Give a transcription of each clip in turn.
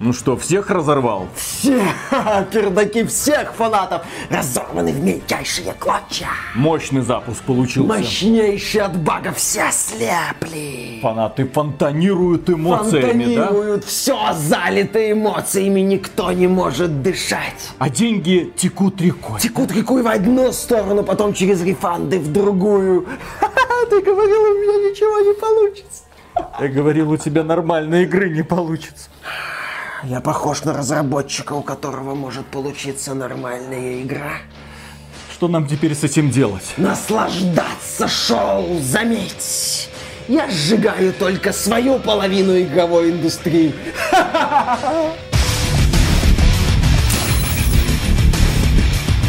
Ну что, всех разорвал? Все пердаки всех фанатов разорваны в мельчайшие клочья. Мощный запуск получился. Мощнейшие от багов все слепли. Фанаты фонтанируют эмоциями, Фонтанируют, все залито эмоциями, никто не может дышать. да? А деньги текут рекой. Текут рекой в одну сторону, потом через рефанды в другую. Ты говорил, у меня ничего не получится. Я говорил, у тебя нормальной игры не получится. Я похож на разработчика, у которого может получиться нормальная игра. Что нам теперь с этим делать? Наслаждаться шоу, заметь! Я сжигаю только свою половину игровой индустрии.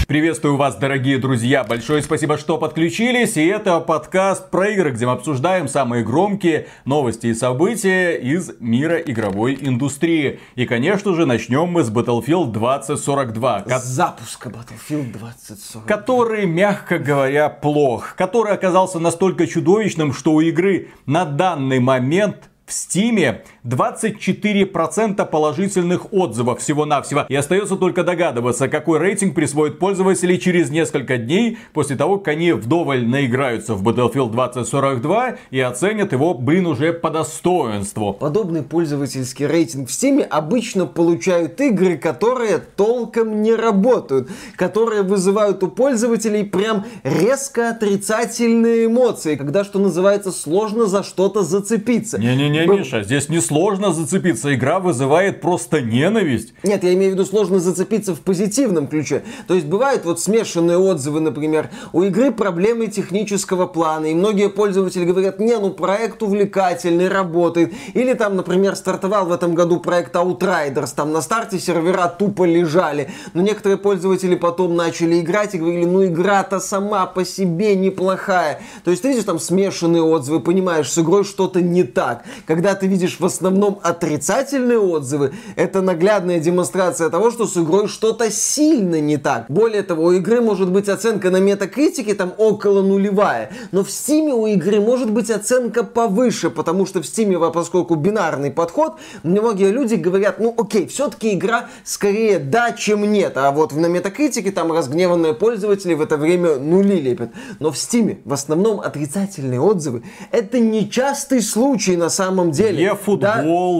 Приветствую вас, дорогие друзья. Большое спасибо, что подключились. И это подкаст про игры, где мы обсуждаем самые громкие новости и события из мира игровой индустрии. И, конечно же, начнем мы с Battlefield 2042. ко- С запуска Battlefield 2040. который, мягко говоря, плох, который оказался настолько чудовищным, что у игры на данный момент в Стиме 24% положительных отзывов всего-навсего. И остается только догадываться, какой рейтинг присвоит пользователи через несколько дней после того, как они вдоволь наиграются в Battlefield 2042 и оценят его, блин, уже по достоинству. Подобный пользовательский рейтинг в Steam обычно получают игры, которые толком не работают, которые вызывают у пользователей прям резко отрицательные эмоции, когда, что называется, сложно за что-то зацепиться. Не-не-не, Б- Миша, здесь несложно зацепиться. Игра вызывает просто ненависть. Нет, я имею в виду сложно зацепиться в позитивном ключе. То есть бывают вот смешанные отзывы, например, у игры проблемы технического плана, и многие пользователи говорят, не, ну проект увлекательный, работает. Или там, например, стартовал в этом году проект Outriders, там на старте сервера тупо лежали, но некоторые пользователи потом начали играть и говорили, ну игра-то сама по себе неплохая. То есть ты видишь там смешанные отзывы, понимаешь, с игрой что-то не так. Когда ты видишь в основном отрицательные отзывы, это наглядная демонстрация того, что с игрой что-то сильно не так. Более того, у игры может быть оценка на метакритике там около нулевая, но в Стиме у игры может быть оценка повыше, потому что в Стиме, поскольку бинарный подход, многие люди говорят, ну окей, все-таки игра скорее да, чем нет, а вот на метакритике там разгневанные пользователи в это время нули лепят. Но в Стиме в основном отрицательные отзывы это нечастый случай на самом деле. Е футбол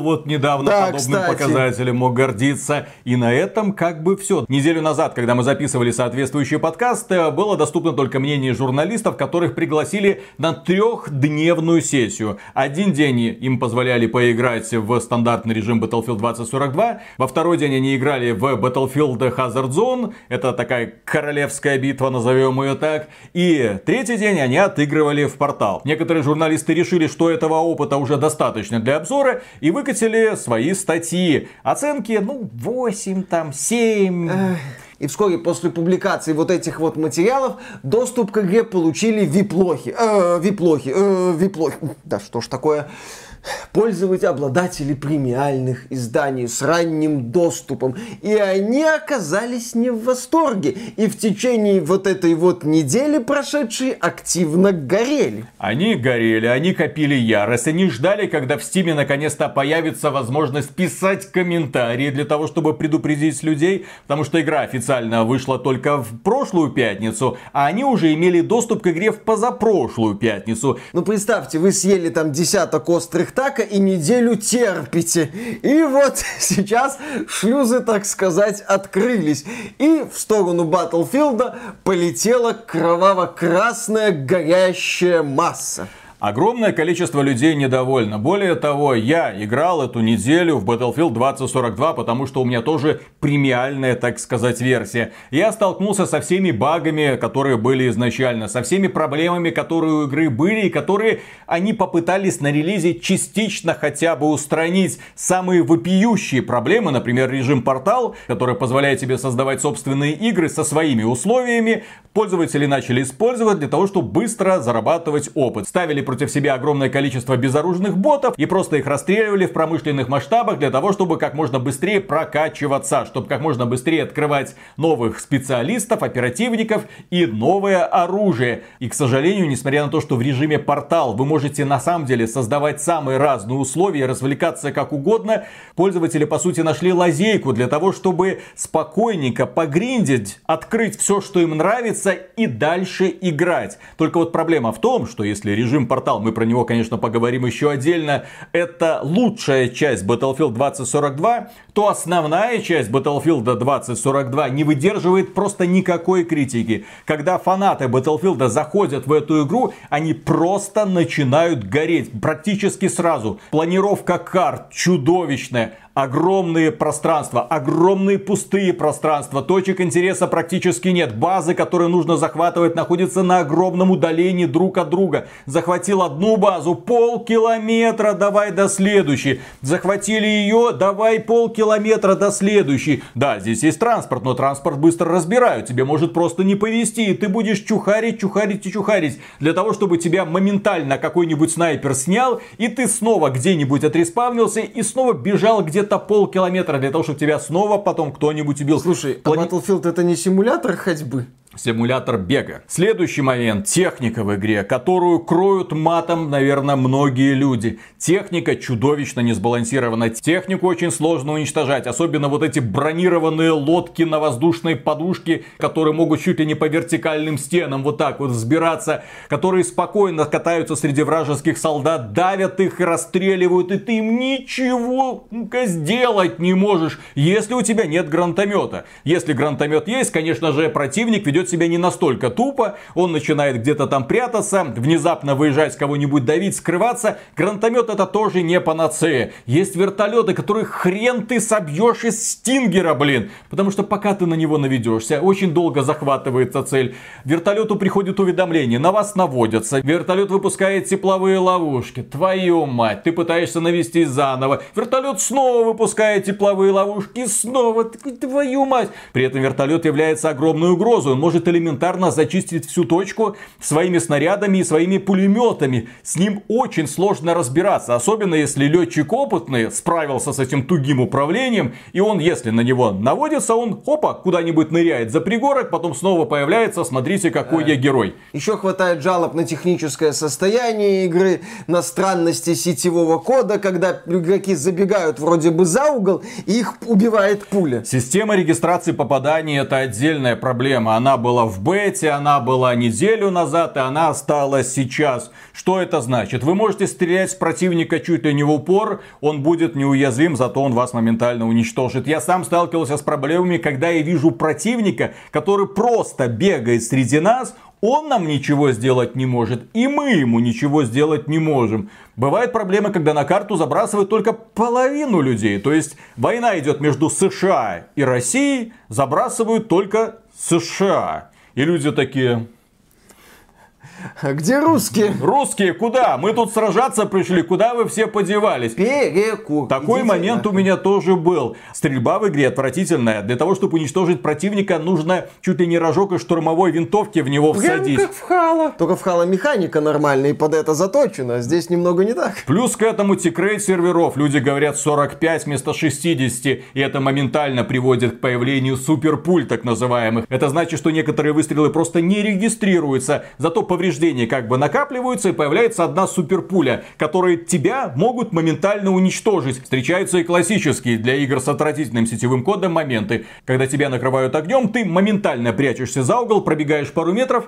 вот недавно Да, подобным кстати. показателем мог гордиться. И на этом как бы все. Неделю назад, когда мы записывали соответствующий подкаст, э, было доступно только мнение журналистов, которых пригласили на трехдневную сессию. Один день им позволяли поиграть в стандартный режим Battlefield 2042. Во второй день они играли в Battlefield Hazard Zone. Это такая королевская битва, назовем ее так. И третий день они отыгрывали в портал. Некоторые журналисты решили, что этого опыта уже достаточно для обзора и выкатили свои статьи. Оценки, ну, 8, там, 7. И вскоре после публикации вот этих вот материалов доступ к игре получили виплохи. Э, виплохи, э, виплохи. Да что ж такое? Пользователи, обладатели премиальных изданий с ранним доступом. И они оказались не в восторге. И в течение вот этой вот недели прошедшей активно горели. Они горели, они копили ярость, они ждали, когда в Стиме наконец-то появится возможность писать комментарии для того, чтобы предупредить людей, потому что игра официально вышла только в прошлую пятницу, а они уже имели доступ к игре в позапрошлую пятницу. Ну, представьте, вы съели там десяток острых така и неделю терпите. И вот сейчас шлюзы, так сказать, открылись. И в сторону Баттлфилда полетела кроваво-красная горящая масса. Огромное количество людей недовольно. Более того, я играл эту неделю в Battlefield 2042, потому что у меня тоже премиальная, так сказать, версия. Я столкнулся со всеми багами, которые были изначально, со всеми проблемами, которые у игры были, и которые они попытались на релизе частично хотя бы устранить. Самые вопиющие проблемы, например, режим портал, который позволяет тебе создавать собственные игры со своими условиями, пользователи начали использовать для того, чтобы быстро зарабатывать опыт. Ставили против себя огромное количество безоружных ботов и просто их расстреливали в промышленных масштабах для того, чтобы как можно быстрее прокачиваться, чтобы как можно быстрее открывать новых специалистов, оперативников и новое оружие. И, к сожалению, несмотря на то, что в режиме портал вы можете на самом деле создавать самые разные условия, развлекаться как угодно, пользователи, по сути, нашли лазейку для того, чтобы спокойненько погриндить, открыть все, что им нравится и дальше играть. Только вот проблема в том, что если режим портал, мы про него, конечно, поговорим еще отдельно, это лучшая часть Battlefield 2042, то основная часть Battlefield 2042 не выдерживает просто никакой критики. Когда фанаты Battlefield заходят в эту игру, они просто начинают гореть практически сразу. Планировка карт чудовищная огромные пространства, огромные пустые пространства, точек интереса практически нет. Базы, которые нужно захватывать, находятся на огромном удалении друг от друга. Захватил одну базу, полкилометра, давай до следующей. Захватили ее, давай полкилометра до следующей. Да, здесь есть транспорт, но транспорт быстро разбирают. Тебе может просто не повезти, и ты будешь чухарить, чухарить и чухарить. Для того, чтобы тебя моментально какой-нибудь снайпер снял, и ты снова где-нибудь отреспавнился, и снова бежал где-то где-то полкилометра для того, чтобы тебя снова потом кто-нибудь убил. Слушай, а Плани... а Battlefield это не симулятор ходьбы? Симулятор бега. Следующий момент. Техника в игре, которую кроют матом, наверное, многие люди. Техника чудовищно не сбалансирована. Технику очень сложно уничтожать. Особенно вот эти бронированные лодки на воздушной подушке, которые могут чуть ли не по вертикальным стенам вот так вот взбираться. Которые спокойно катаются среди вражеских солдат, давят их и расстреливают. И ты им ничего сделать не можешь, если у тебя нет гранатомета. Если гранатомет есть, конечно же, противник ведет ведет себя не настолько тупо, он начинает где-то там прятаться, внезапно выезжать кого-нибудь давить, скрываться. Гранатомет это тоже не панацея. Есть вертолеты, которые хрен ты собьешь из стингера, блин. Потому что пока ты на него наведешься, очень долго захватывается цель. Вертолету приходит уведомление, на вас наводятся. Вертолет выпускает тепловые ловушки. Твою мать, ты пытаешься навести заново. Вертолет снова выпускает тепловые ловушки, снова. Твою мать. При этом вертолет является огромной угрозой. Он может элементарно зачистить всю точку своими снарядами и своими пулеметами. С ним очень сложно разбираться, особенно если летчик опытный справился с этим тугим управлением, и он, если на него наводится, он, опа, куда-нибудь ныряет за пригорок, потом снова появляется, смотрите, какой я герой. Еще хватает жалоб на техническое состояние игры, на странности сетевого кода, когда игроки забегают вроде бы за угол, и их убивает пуля. Система регистрации попаданий это отдельная проблема. Она была в бете, она была неделю назад, и она осталась сейчас. Что это значит? Вы можете стрелять с противника чуть ли не в упор, он будет неуязвим, зато он вас моментально уничтожит. Я сам сталкивался с проблемами, когда я вижу противника, который просто бегает среди нас, он нам ничего сделать не может, и мы ему ничего сделать не можем. Бывают проблемы, когда на карту забрасывают только половину людей. То есть война идет между США и Россией, забрасывают только США. И люди такие, где русские? Русские куда? Мы тут сражаться пришли, куда вы все подевались? Переку. Такой Идите момент нахуй. у меня тоже был. Стрельба в игре отвратительная. Для того, чтобы уничтожить противника, нужно чуть ли не рожок из штурмовой винтовки в него Прям всадить. как в Halo. Только в Halo механика нормальная и под это заточена. Здесь немного не так. Плюс к этому tickrate серверов. Люди говорят 45 вместо 60. И это моментально приводит к появлению суперпуль так называемых. Это значит, что некоторые выстрелы просто не регистрируются. Зато повреждения повреждения как бы накапливаются и появляется одна суперпуля, которые тебя могут моментально уничтожить. Встречаются и классические для игр с отвратительным сетевым кодом моменты. Когда тебя накрывают огнем, ты моментально прячешься за угол, пробегаешь пару метров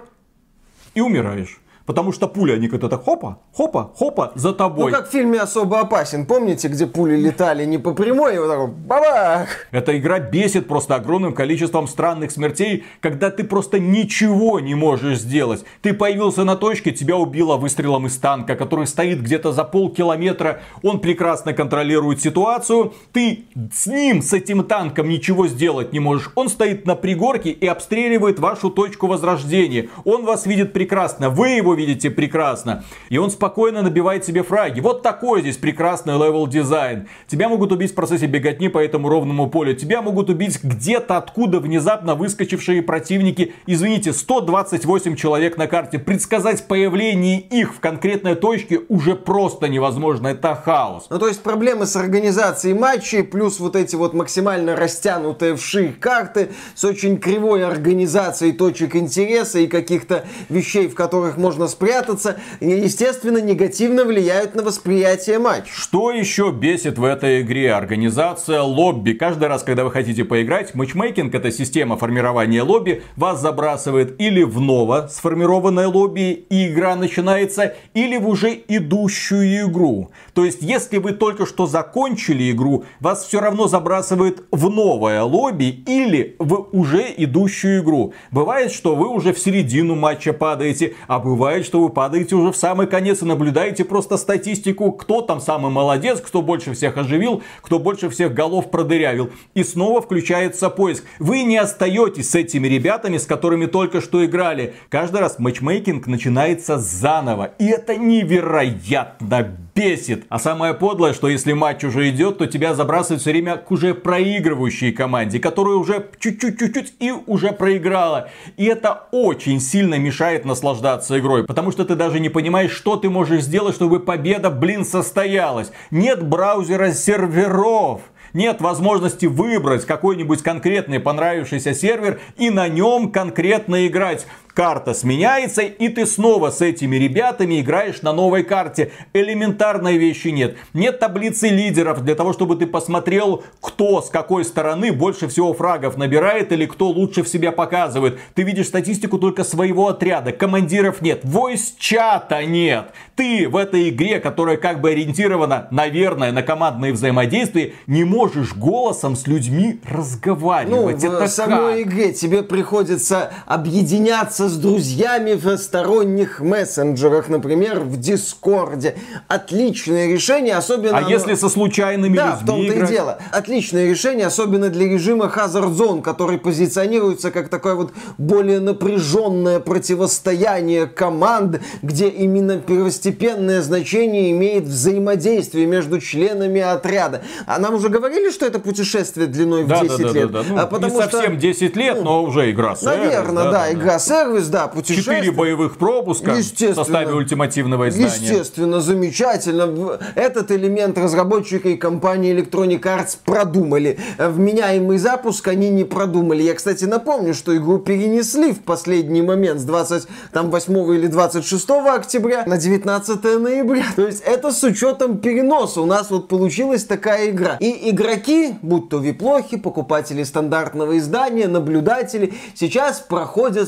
и умираешь. Потому что пули, они как-то так хопа, хопа, хопа за тобой. Ну, как в фильме «Особо опасен». Помните, где пули летали не по прямой, вот так бабах? Эта игра бесит просто огромным количеством странных смертей, когда ты просто ничего не можешь сделать. Ты появился на точке, тебя убило выстрелом из танка, который стоит где-то за полкилометра. Он прекрасно контролирует ситуацию. Ты с ним, с этим танком ничего сделать не можешь. Он стоит на пригорке и обстреливает вашу точку возрождения. Он вас видит прекрасно. Вы его его видите прекрасно. И он спокойно набивает себе фраги. Вот такой здесь прекрасный level design. Тебя могут убить в процессе беготни по этому ровному полю. Тебя могут убить где-то откуда внезапно выскочившие противники. Извините, 128 человек на карте. Предсказать появление их в конкретной точке уже просто невозможно. Это хаос. Ну, то есть проблемы с организацией матчей, плюс вот эти вот максимально растянутые вширь карты с очень кривой организацией точек интереса и каких-то вещей, в которых можно спрятаться, естественно, негативно влияют на восприятие матча. Что еще бесит в этой игре? Организация лобби. Каждый раз, когда вы хотите поиграть, матчмейкинг, это система формирования лобби, вас забрасывает или в ново сформированное лобби, и игра начинается, или в уже идущую игру. То есть, если вы только что закончили игру, вас все равно забрасывает в новое лобби или в уже идущую игру. Бывает, что вы уже в середину матча падаете, а бывает, что вы падаете уже в самый конец и наблюдаете просто статистику, кто там самый молодец, кто больше всех оживил, кто больше всех голов продырявил. И снова включается поиск. Вы не остаетесь с этими ребятами, с которыми только что играли. Каждый раз матчмейкинг начинается заново. И это невероятно бесит. А самое подлое, что если матч уже идет, то тебя забрасывают все время к уже проигрывающей команде, которая уже чуть-чуть-чуть и уже проиграла. И это очень сильно мешает наслаждаться игрой, потому что ты даже не понимаешь, что ты можешь сделать, чтобы победа, блин, состоялась. Нет браузера серверов нет возможности выбрать какой-нибудь конкретный понравившийся сервер и на нем конкретно играть карта сменяется, и ты снова с этими ребятами играешь на новой карте. Элементарной вещи нет. Нет таблицы лидеров для того, чтобы ты посмотрел, кто с какой стороны больше всего фрагов набирает или кто лучше в себя показывает. Ты видишь статистику только своего отряда, командиров нет, войс-чата нет. Ты в этой игре, которая как бы ориентирована, наверное, на командные взаимодействия, не можешь голосом с людьми разговаривать. Ну, Это в самой как? игре тебе приходится объединяться с друзьями в сторонних мессенджерах, например, в Дискорде. Отличное решение, особенно... А оно- если со случайными Да, в людьми том-то и играть? дело. Отличное решение, особенно для режима Hazard Zone, который позиционируется как такое вот более напряженное противостояние команд, где именно первостепенное значение имеет взаимодействие между членами отряда. А нам уже говорили, что это путешествие длиной в Да, 10 да, да, лет. да, да. Ну, А не потому что- совсем 10 лет, но уже игра сервис, Наверное, да, игра-сервис, да, путешествие. Четыре боевых пропуска в составе ультимативного издания. Естественно, замечательно. Этот элемент разработчики и компании Electronic Arts продумали. Вменяемый запуск они не продумали. Я, кстати, напомню, что игру перенесли в последний момент с 28 или 26 октября на 19 ноября. То есть это с учетом переноса. У нас вот получилась такая игра. И игроки, будь то виплохи, покупатели стандартного издания, наблюдатели, сейчас проходят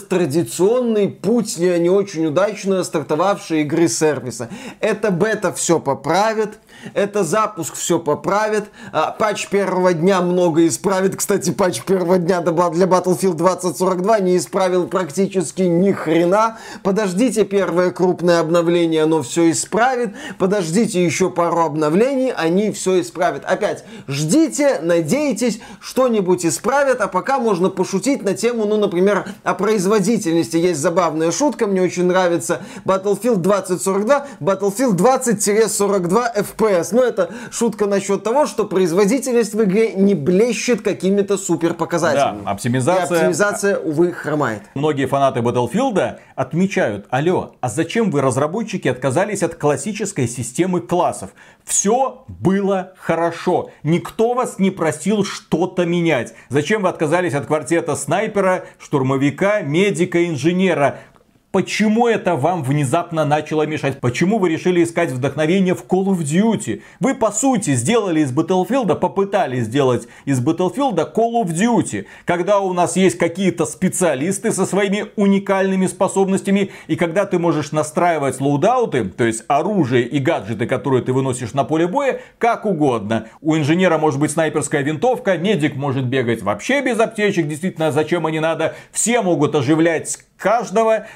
традиционный путь не, не очень удачно стартовавшей игры сервиса. Это бета все поправит, это запуск все поправит, а, патч первого дня много исправит. Кстати, патч первого дня для Battlefield 2042 не исправил практически ни хрена. Подождите первое крупное обновление, оно все исправит. Подождите еще пару обновлений, они все исправят. Опять, ждите, надейтесь, что-нибудь исправят, а пока можно пошутить на тему, ну, например, о производительности. Есть забавная шутка, мне очень нравится. Battlefield 2042, Battlefield 20-42 FPS. Ну, это шутка насчет того, что производительность в игре не блещет какими-то супер Да, показателями. оптимизация. И оптимизация, увы, хромает. Многие фанаты Battlefield отмечают, алло, а зачем вы, разработчики, отказались от классической системы классов? Все было хорошо. Никто вас не просил что-то менять. Зачем вы отказались от квартета снайпера, штурмовика, медика, инженера? Почему это вам внезапно начало мешать? Почему вы решили искать вдохновение в Call of Duty? Вы, по сути, сделали из Battlefield, попытались сделать из Battlefield Call of Duty. Когда у нас есть какие-то специалисты со своими уникальными способностями, и когда ты можешь настраивать лоудауты, то есть оружие и гаджеты, которые ты выносишь на поле боя, как угодно. У инженера может быть снайперская винтовка, медик может бегать вообще без аптечек, действительно, зачем они надо. Все могут оживлять каждого.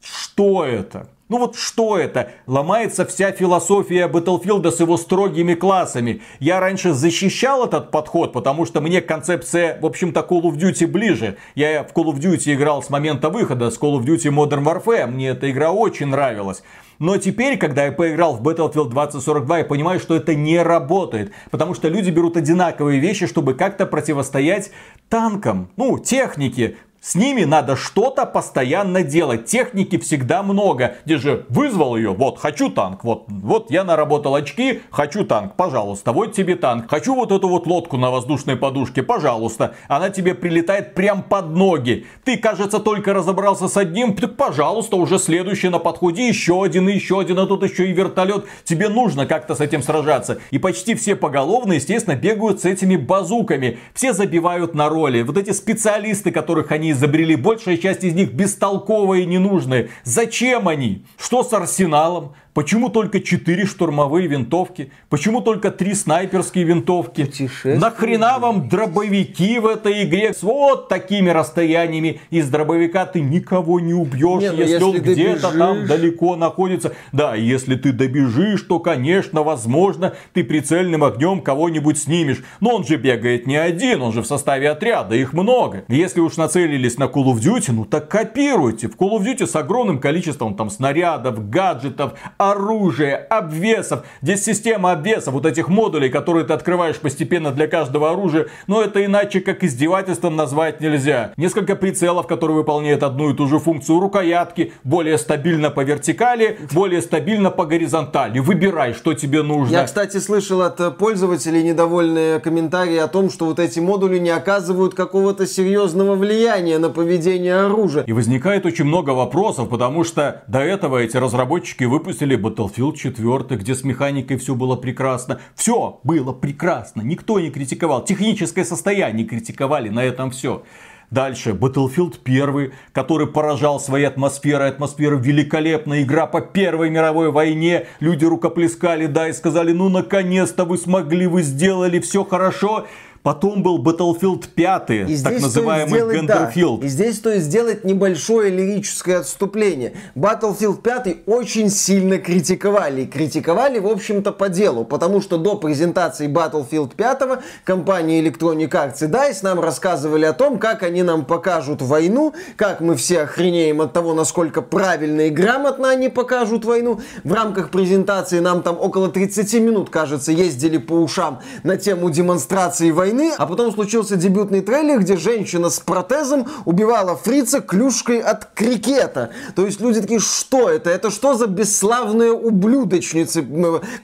что это? Ну вот что это? Ломается вся философия Battlefield с его строгими классами. Я раньше защищал этот подход, потому что мне концепция, в общем-то, Call of Duty ближе. Я в Call of Duty играл с момента выхода, с Call of Duty Modern Warfare. Мне эта игра очень нравилась. Но теперь, когда я поиграл в Battlefield 2042, я понимаю, что это не работает. Потому что люди берут одинаковые вещи, чтобы как-то противостоять танкам, ну, технике. С ними надо что-то постоянно делать. Техники всегда много. Где же вызвал ее, вот, хочу танк. Вот, вот я наработал очки, хочу танк, пожалуйста. Вот тебе танк. Хочу вот эту вот лодку на воздушной подушке, пожалуйста. Она тебе прилетает прям под ноги. Ты, кажется, только разобрался с одним, так, пожалуйста, уже следующий на подходе. Еще один, еще один, а тут еще и вертолет. Тебе нужно как-то с этим сражаться. И почти все поголовно, естественно, бегают с этими базуками. Все забивают на роли. Вот эти специалисты, которых они изобрели, большая часть из них бестолковые и ненужные. Зачем они? Что с арсеналом? Почему только 4 штурмовые винтовки? Почему только 3 снайперские винтовки? Нахрена вам дробовики в этой игре? С вот такими расстояниями из дробовика ты никого не убьешь, не, ну если, если он где-то там далеко находится. Да, если ты добежишь, то, конечно, возможно, ты прицельным огнем кого-нибудь снимешь. Но он же бегает не один, он же в составе отряда, их много. Если уж нацелились на Call of Duty, ну так копируйте. В Call of Duty с огромным количеством там снарядов, гаджетов, оружия, обвесов. Здесь система обвесов, вот этих модулей, которые ты открываешь постепенно для каждого оружия. Но это иначе как издевательством назвать нельзя. Несколько прицелов, которые выполняют одну и ту же функцию рукоятки. Более стабильно по вертикали, более стабильно по горизонтали. Выбирай, что тебе нужно. Я, кстати, слышал от пользователей недовольные комментарии о том, что вот эти модули не оказывают какого-то серьезного влияния на поведение оружия. И возникает очень много вопросов, потому что до этого эти разработчики выпустили Battlefield 4, где с механикой все было прекрасно. Все было прекрасно, никто не критиковал. Техническое состояние критиковали, на этом все. Дальше, Battlefield 1, который поражал своей атмосферой. Атмосфера великолепная, игра по Первой мировой войне. Люди рукоплескали, да, и сказали, ну наконец-то вы смогли, вы сделали все хорошо. Потом был Battlefield 5, и так называемый сделать, Гендерфилд. Да, и здесь стоит сделать небольшое лирическое отступление. Battlefield 5 очень сильно критиковали. И критиковали, в общем-то, по делу. Потому что до презентации Battlefield 5 компания Electronic Arts и DICE нам рассказывали о том, как они нам покажут войну, как мы все охренеем от того, насколько правильно и грамотно они покажут войну. В рамках презентации нам там около 30 минут, кажется, ездили по ушам на тему демонстрации войны войны, а потом случился дебютный трейлер, где женщина с протезом убивала фрица клюшкой от крикета. То есть люди такие, что это? Это что за бесславные ублюдочницы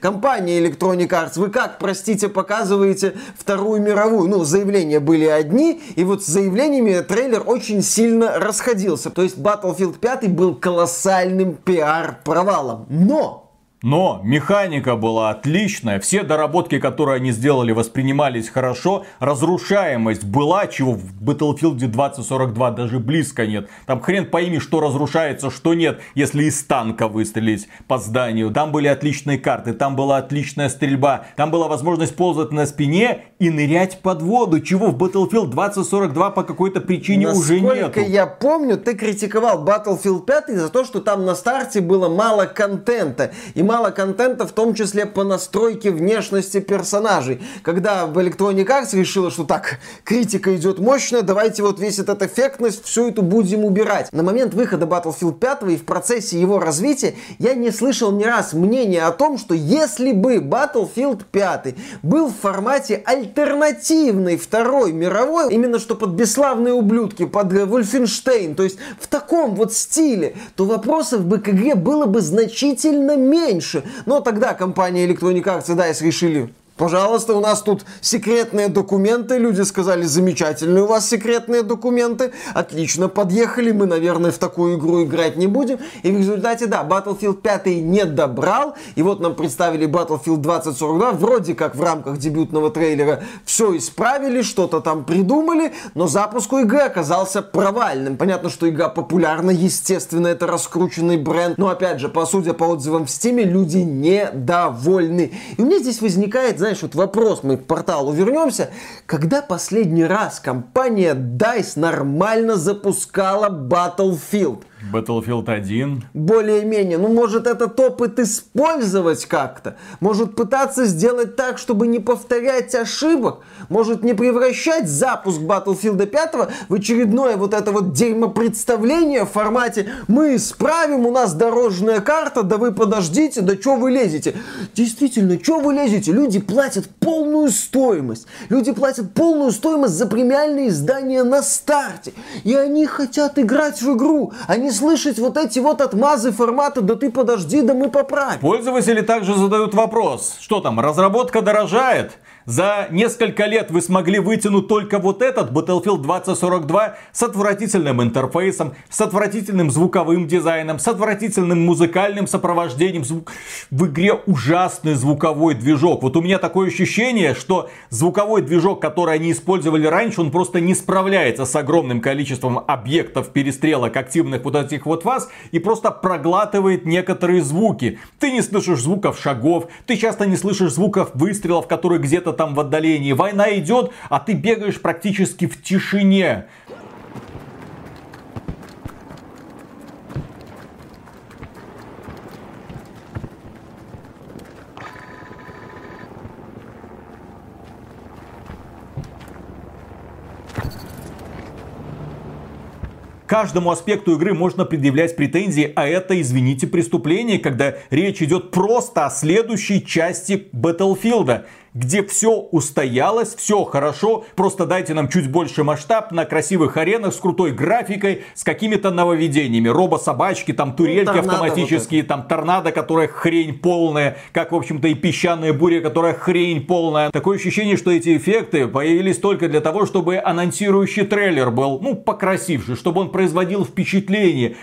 компании Electronic Arts? Вы как, простите, показываете Вторую мировую? Ну, заявления были одни, и вот с заявлениями трейлер очень сильно расходился. То есть Battlefield 5 был колоссальным пиар-провалом. Но но механика была отличная, все доработки, которые они сделали, воспринимались хорошо. Разрушаемость была, чего в Battlefield 2042 даже близко нет. Там хрен пойми, что разрушается, что нет, если из танка выстрелить по зданию. Там были отличные карты, там была отличная стрельба, там была возможность ползать на спине и нырять под воду, чего в Battlefield 2042 по какой-то причине Насколько уже нет. Насколько я помню, ты критиковал Battlefield 5 за то, что там на старте было мало контента. И мало мало контента, в том числе по настройке внешности персонажей. Когда в Electronic Arts решила, что так, критика идет мощная, давайте вот весь этот эффектность, всю эту будем убирать. На момент выхода Battlefield 5 и в процессе его развития я не слышал ни раз мнения о том, что если бы Battlefield 5 был в формате альтернативной Второй мировой, именно что под бесславные ублюдки, под Wolfenstein, то есть в таком вот стиле, то вопросов бы к игре было бы значительно меньше меньше. Но тогда компания Electronic Arts и DICE решили Пожалуйста, у нас тут секретные документы. Люди сказали, замечательные у вас секретные документы. Отлично, подъехали. Мы, наверное, в такую игру играть не будем. И в результате, да, Battlefield 5 не добрал. И вот нам представили Battlefield 2042. Вроде как в рамках дебютного трейлера все исправили, что-то там придумали. Но запуск у игры оказался провальным. Понятно, что игра популярна. Естественно, это раскрученный бренд. Но опять же, по судя по отзывам в Steam, люди недовольны. И у меня здесь возникает, знаешь, вот вопрос, мы к порталу вернемся. Когда последний раз компания DICE нормально запускала Battlefield? Battlefield 1. Более-менее. Ну, может, этот опыт использовать как-то. Может, пытаться сделать так, чтобы не повторять ошибок. Может, не превращать запуск Battlefield 5 в очередное вот это вот дерьмопредставление в формате «Мы исправим, у нас дорожная карта, да вы подождите, да что вы лезете?» Действительно, что вы лезете? Люди платят полную стоимость. Люди платят полную стоимость за премиальные издания на старте. И они хотят играть в игру, не слышать вот эти вот отмазы формата «Да ты подожди, да мы поправим». Пользователи также задают вопрос, что там, разработка дорожает? За несколько лет вы смогли вытянуть только вот этот Battlefield 2042 с отвратительным интерфейсом, с отвратительным звуковым дизайном, с отвратительным музыкальным сопровождением. Звук... В игре ужасный звуковой движок. Вот у меня такое ощущение, что звуковой движок, который они использовали раньше, он просто не справляется с огромным количеством объектов перестрелок активных вот этих вот фаз и просто проглатывает некоторые звуки. Ты не слышишь звуков шагов, ты часто не слышишь звуков выстрелов, которые где-то там в отдалении. Война идет, а ты бегаешь практически в тишине. каждому аспекту игры можно предъявлять претензии, а это, извините, преступление, когда речь идет просто о следующей части Battlefield где все устоялось, все хорошо, просто дайте нам чуть больше масштаб на красивых аренах с крутой графикой, с какими-то нововведениями. Робо-собачки, там турельки ну, автоматические, вот там торнадо, которая хрень полная, как, в общем-то, и песчаная буря, которая хрень полная. Такое ощущение, что эти эффекты появились только для того, чтобы анонсирующий трейлер был, ну, покрасивший, чтобы он производил впечатление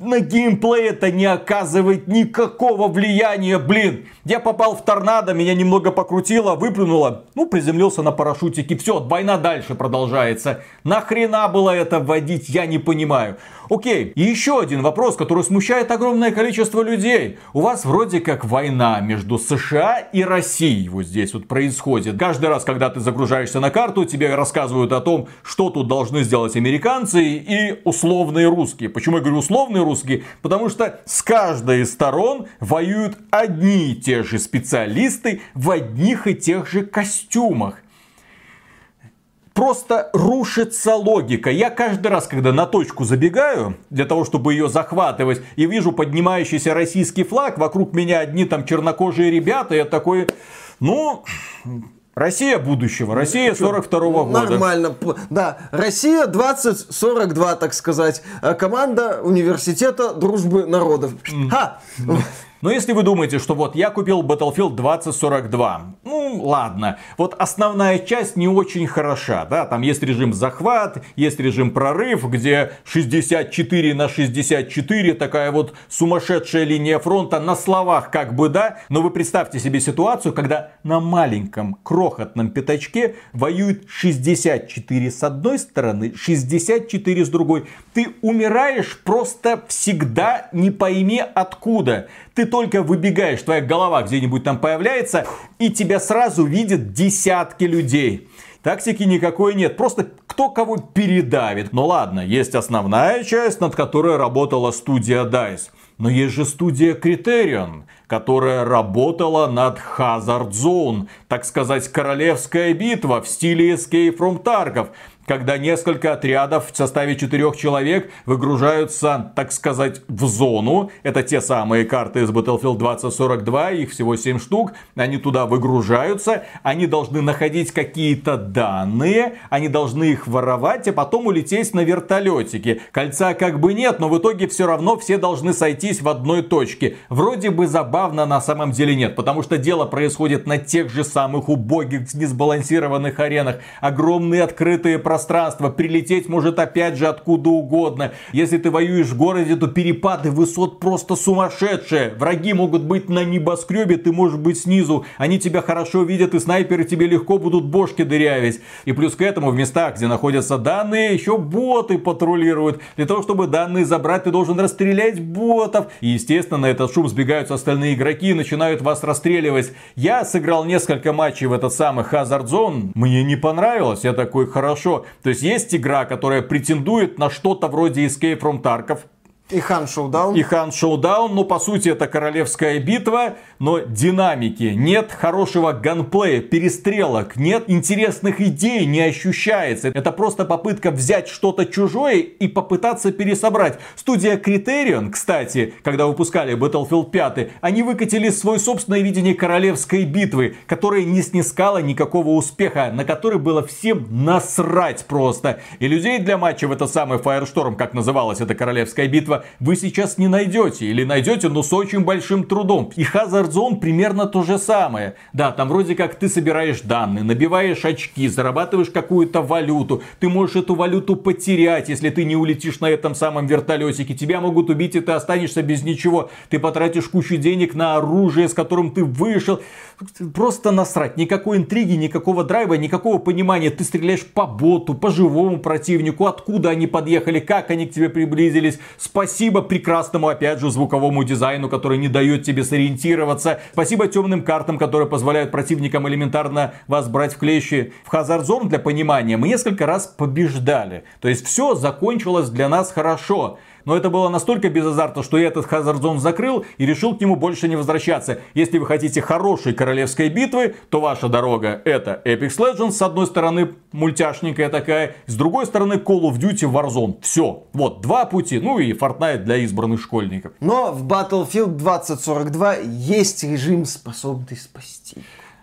на геймплей это не оказывает никакого влияния, блин. Я попал в торнадо, меня немного покрутило, выплюнуло, ну, приземлился на парашютике, все, война дальше продолжается. Нахрена было это вводить, я не понимаю. Окей, и еще один вопрос, который смущает огромное количество людей. У вас вроде как война между США и Россией вот здесь вот происходит. Каждый раз, когда ты загружаешься на карту, тебе рассказывают о том, что тут должны сделать американцы и условные русские. Почему я говорю условные русские? Потому что с каждой из сторон воюют одни и те же специалисты в одних и тех же костюмах просто рушится логика. Я каждый раз, когда на точку забегаю, для того, чтобы ее захватывать, и вижу поднимающийся российский флаг, вокруг меня одни там чернокожие ребята, я такой, ну, Россия будущего, Россия 42-го года. Нормально, да. Россия 2042, так сказать. Э, команда университета дружбы народов. Ха! Но если вы думаете, что вот я купил Battlefield 2042, ну ладно, вот основная часть не очень хороша, да, там есть режим захват, есть режим прорыв, где 64 на 64, такая вот сумасшедшая линия фронта на словах как бы да, но вы представьте себе ситуацию, когда на маленьком крохотном пятачке воюют 64 с одной стороны, 64 с другой. Ты умираешь просто всегда не пойми откуда. Ты только выбегаешь, твоя голова где-нибудь там появляется, и тебя сразу видят десятки людей. Тактики никакой нет, просто кто кого передавит. Ну ладно, есть основная часть, над которой работала студия DICE. Но есть же студия Criterion, которая работала над Hazard Zone, так сказать, королевская битва в стиле Escape from Tarkov когда несколько отрядов в составе четырех человек выгружаются, так сказать, в зону. Это те самые карты из Battlefield 2042, их всего 7 штук. Они туда выгружаются, они должны находить какие-то данные, они должны их воровать, а потом улететь на вертолетике. Кольца как бы нет, но в итоге все равно все должны сойтись в одной точке. Вроде бы забавно, на самом деле нет, потому что дело происходит на тех же самых убогих, несбалансированных аренах. Огромные открытые пространства пространство, прилететь может опять же откуда угодно. Если ты воюешь в городе, то перепады высот просто сумасшедшие. Враги могут быть на небоскребе, ты можешь быть снизу. Они тебя хорошо видят, и снайперы тебе легко будут бошки дырявить. И плюс к этому в местах, где находятся данные, еще боты патрулируют. Для того, чтобы данные забрать, ты должен расстрелять ботов. И, естественно, на этот шум сбегаются остальные игроки и начинают вас расстреливать. Я сыграл несколько матчей в этот самый Hazard Zone. Мне не понравилось. Я такой, хорошо, то есть есть игра, которая претендует на что-то вроде Escape from Tarkov, И Хан Шоудаун. И Хан Шоудаун, ну, по сути, это королевская битва, но динамики, нет хорошего ганплея, перестрелок, нет интересных идей, не ощущается. Это просто попытка взять что-то чужое и попытаться пересобрать. Студия Criterion, кстати, когда выпускали Battlefield 5, они выкатили свое собственное видение королевской битвы, которое не снискало никакого успеха, на который было всем насрать просто. И людей для матча в это самый Firestorm, как называлась эта королевская битва, вы сейчас не найдете. Или найдете, но с очень большим трудом. И Hazard Zone примерно то же самое. Да, там вроде как ты собираешь данные, набиваешь очки, зарабатываешь какую-то валюту. Ты можешь эту валюту потерять, если ты не улетишь на этом самом вертолетике. Тебя могут убить, и ты останешься без ничего. Ты потратишь кучу денег на оружие, с которым ты вышел. Просто насрать. Никакой интриги, никакого драйва, никакого понимания. Ты стреляешь по боту, по живому противнику, откуда они подъехали, как они к тебе приблизились. Спасибо прекрасному, опять же, звуковому дизайну, который не дает тебе сориентироваться. Спасибо темным картам, которые позволяют противникам элементарно вас брать в клещи. В Hazard Zone, для понимания, мы несколько раз побеждали. То есть все закончилось для нас хорошо но это было настолько без азарта, что я этот Hazard Zone закрыл и решил к нему больше не возвращаться. Если вы хотите хорошей королевской битвы, то ваша дорога это Apex Legends, с одной стороны мультяшненькая такая, с другой стороны Call of Duty Warzone. Все, вот два пути, ну и Fortnite для избранных школьников. Но в Battlefield 2042 есть режим, способный спасти.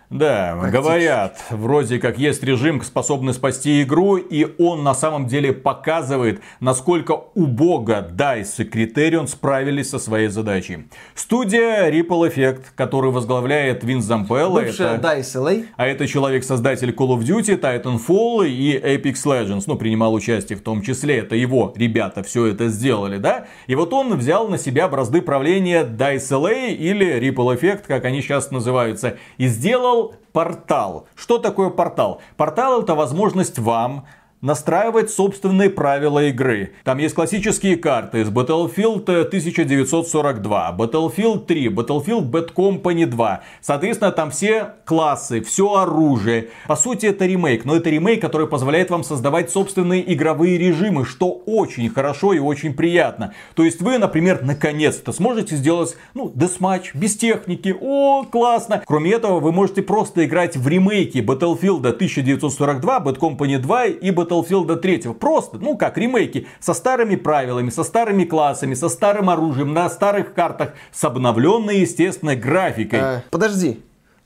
Да, говорят, вроде как есть режим, способный спасти игру, и он на самом деле показывает, насколько убого DICE и Criterion справились со своей задачей. Студия Ripple Effect, который возглавляет Вин Зампелло. Бывшая это, DICE LA. А это человек-создатель Call of Duty, Titanfall и Apex Legends. Ну, принимал участие в том числе. Это его ребята все это сделали, да? И вот он взял на себя бразды правления DICE LA или Ripple Effect, как они сейчас называются, и сделал портал. Что такое портал? Портал это возможность вам настраивать собственные правила игры. Там есть классические карты из Battlefield 1942, Battlefield 3, Battlefield Bad Company 2. Соответственно, там все классы, все оружие. По сути, это ремейк, но это ремейк, который позволяет вам создавать собственные игровые режимы, что очень хорошо и очень приятно. То есть вы, например, наконец-то сможете сделать, ну, десматч без техники. О, классно! Кроме этого, вы можете просто играть в ремейки Battlefield 1942, Bad Company 2 и Battlefield Battlefield 3. Просто, ну как, ремейки со старыми правилами, со старыми классами, со старым оружием, на старых картах, с обновленной, естественно, графикой. А, подожди,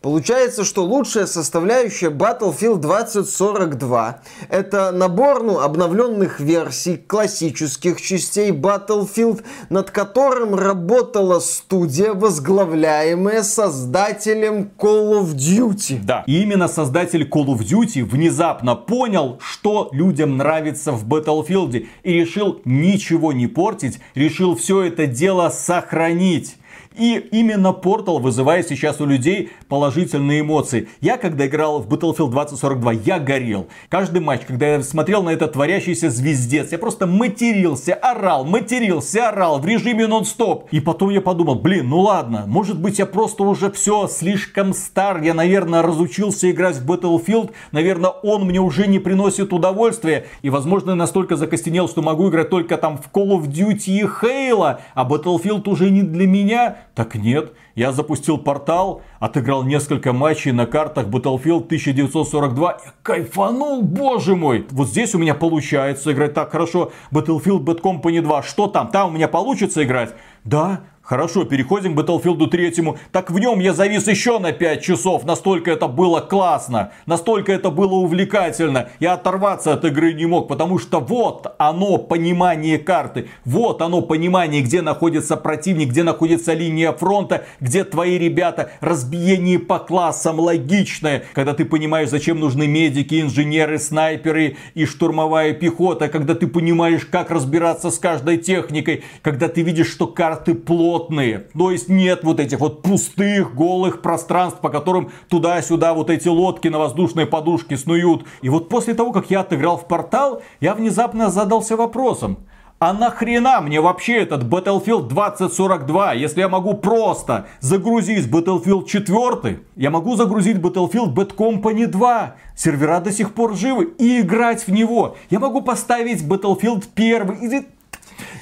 Получается, что лучшая составляющая Battlefield 2042 это набор ну, обновленных версий классических частей Battlefield, над которым работала студия, возглавляемая создателем Call of Duty. Да, и именно создатель Call of Duty внезапно понял, что людям нравится в Battlefield и решил ничего не портить, решил все это дело сохранить. И именно Portal вызывает сейчас у людей положительные эмоции. Я, когда играл в Battlefield 2042, я горел. Каждый матч, когда я смотрел на этот творящийся звездец, я просто матерился, орал, матерился, орал в режиме нон-стоп. И потом я подумал, блин, ну ладно, может быть я просто уже все слишком стар, я, наверное, разучился играть в Battlefield, наверное, он мне уже не приносит удовольствия. И, возможно, я настолько закостенел, что могу играть только там в Call of Duty и Halo, а Battlefield уже не для меня. Так нет, я запустил портал, отыграл несколько матчей на картах Battlefield 1942 и кайфанул, боже мой. Вот здесь у меня получается играть так хорошо. Battlefield Bad Company 2, что там? Там у меня получится играть? Да, Хорошо, переходим к Battlefield 3. Так в нем я завис еще на 5 часов. Настолько это было классно. Настолько это было увлекательно. Я оторваться от игры не мог. Потому что вот оно понимание карты. Вот оно понимание, где находится противник, где находится линия фронта, где твои ребята. Разбиение по классам логичное. Когда ты понимаешь, зачем нужны медики, инженеры, снайперы и штурмовая пехота. Когда ты понимаешь, как разбираться с каждой техникой. Когда ты видишь, что карты плохо плотные. То есть нет вот этих вот пустых, голых пространств, по которым туда-сюда вот эти лодки на воздушной подушке снуют. И вот после того, как я отыграл в портал, я внезапно задался вопросом. А нахрена мне вообще этот Battlefield 2042, если я могу просто загрузить Battlefield 4, я могу загрузить Battlefield Bad Company 2, сервера до сих пор живы, и играть в него. Я могу поставить Battlefield 1,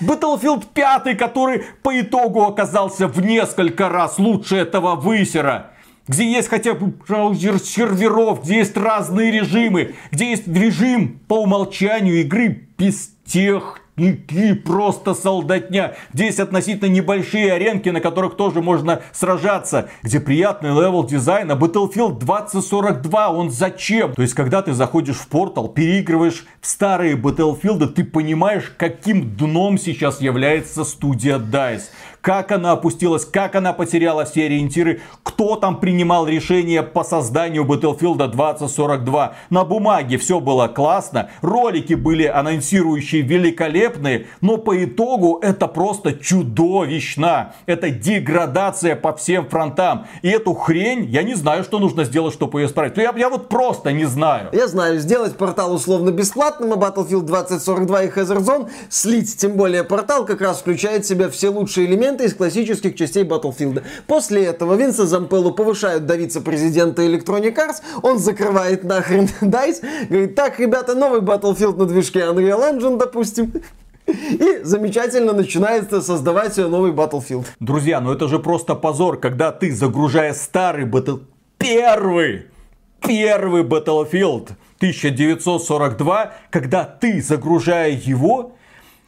Battlefield 5, который по итогу оказался в несколько раз лучше этого высера. Где есть хотя бы браузер серверов, где есть разные режимы, где есть режим по умолчанию игры без тех и просто солдатня. Здесь относительно небольшие аренки, на которых тоже можно сражаться. Где приятный level design. А Battlefield 2042, он зачем? То есть, когда ты заходишь в портал, переигрываешь в старые Battlefield, ты понимаешь, каким дном сейчас является студия DICE как она опустилась, как она потеряла все ориентиры, кто там принимал решение по созданию Battlefield 2042. На бумаге все было классно, ролики были анонсирующие великолепные, но по итогу это просто чудовищно. Это деградация по всем фронтам. И эту хрень, я не знаю, что нужно сделать, чтобы ее исправить. Я, я вот просто не знаю. Я знаю, сделать портал условно бесплатным, а Battlefield 2042 и Hazard Zone слить. Тем более портал как раз включает в себя все лучшие элементы элементы из классических частей Battlefield. После этого Винса Зампеллу повышают до вице-президента Electronic Arts, он закрывает нахрен DICE, говорит, так, ребята, новый Battlefield на движке Unreal Engine, допустим. И замечательно начинает создавать новый Battlefield. Друзья, ну это же просто позор, когда ты, загружая старый Battle... Первый! Первый Battlefield 1942, когда ты, загружая его,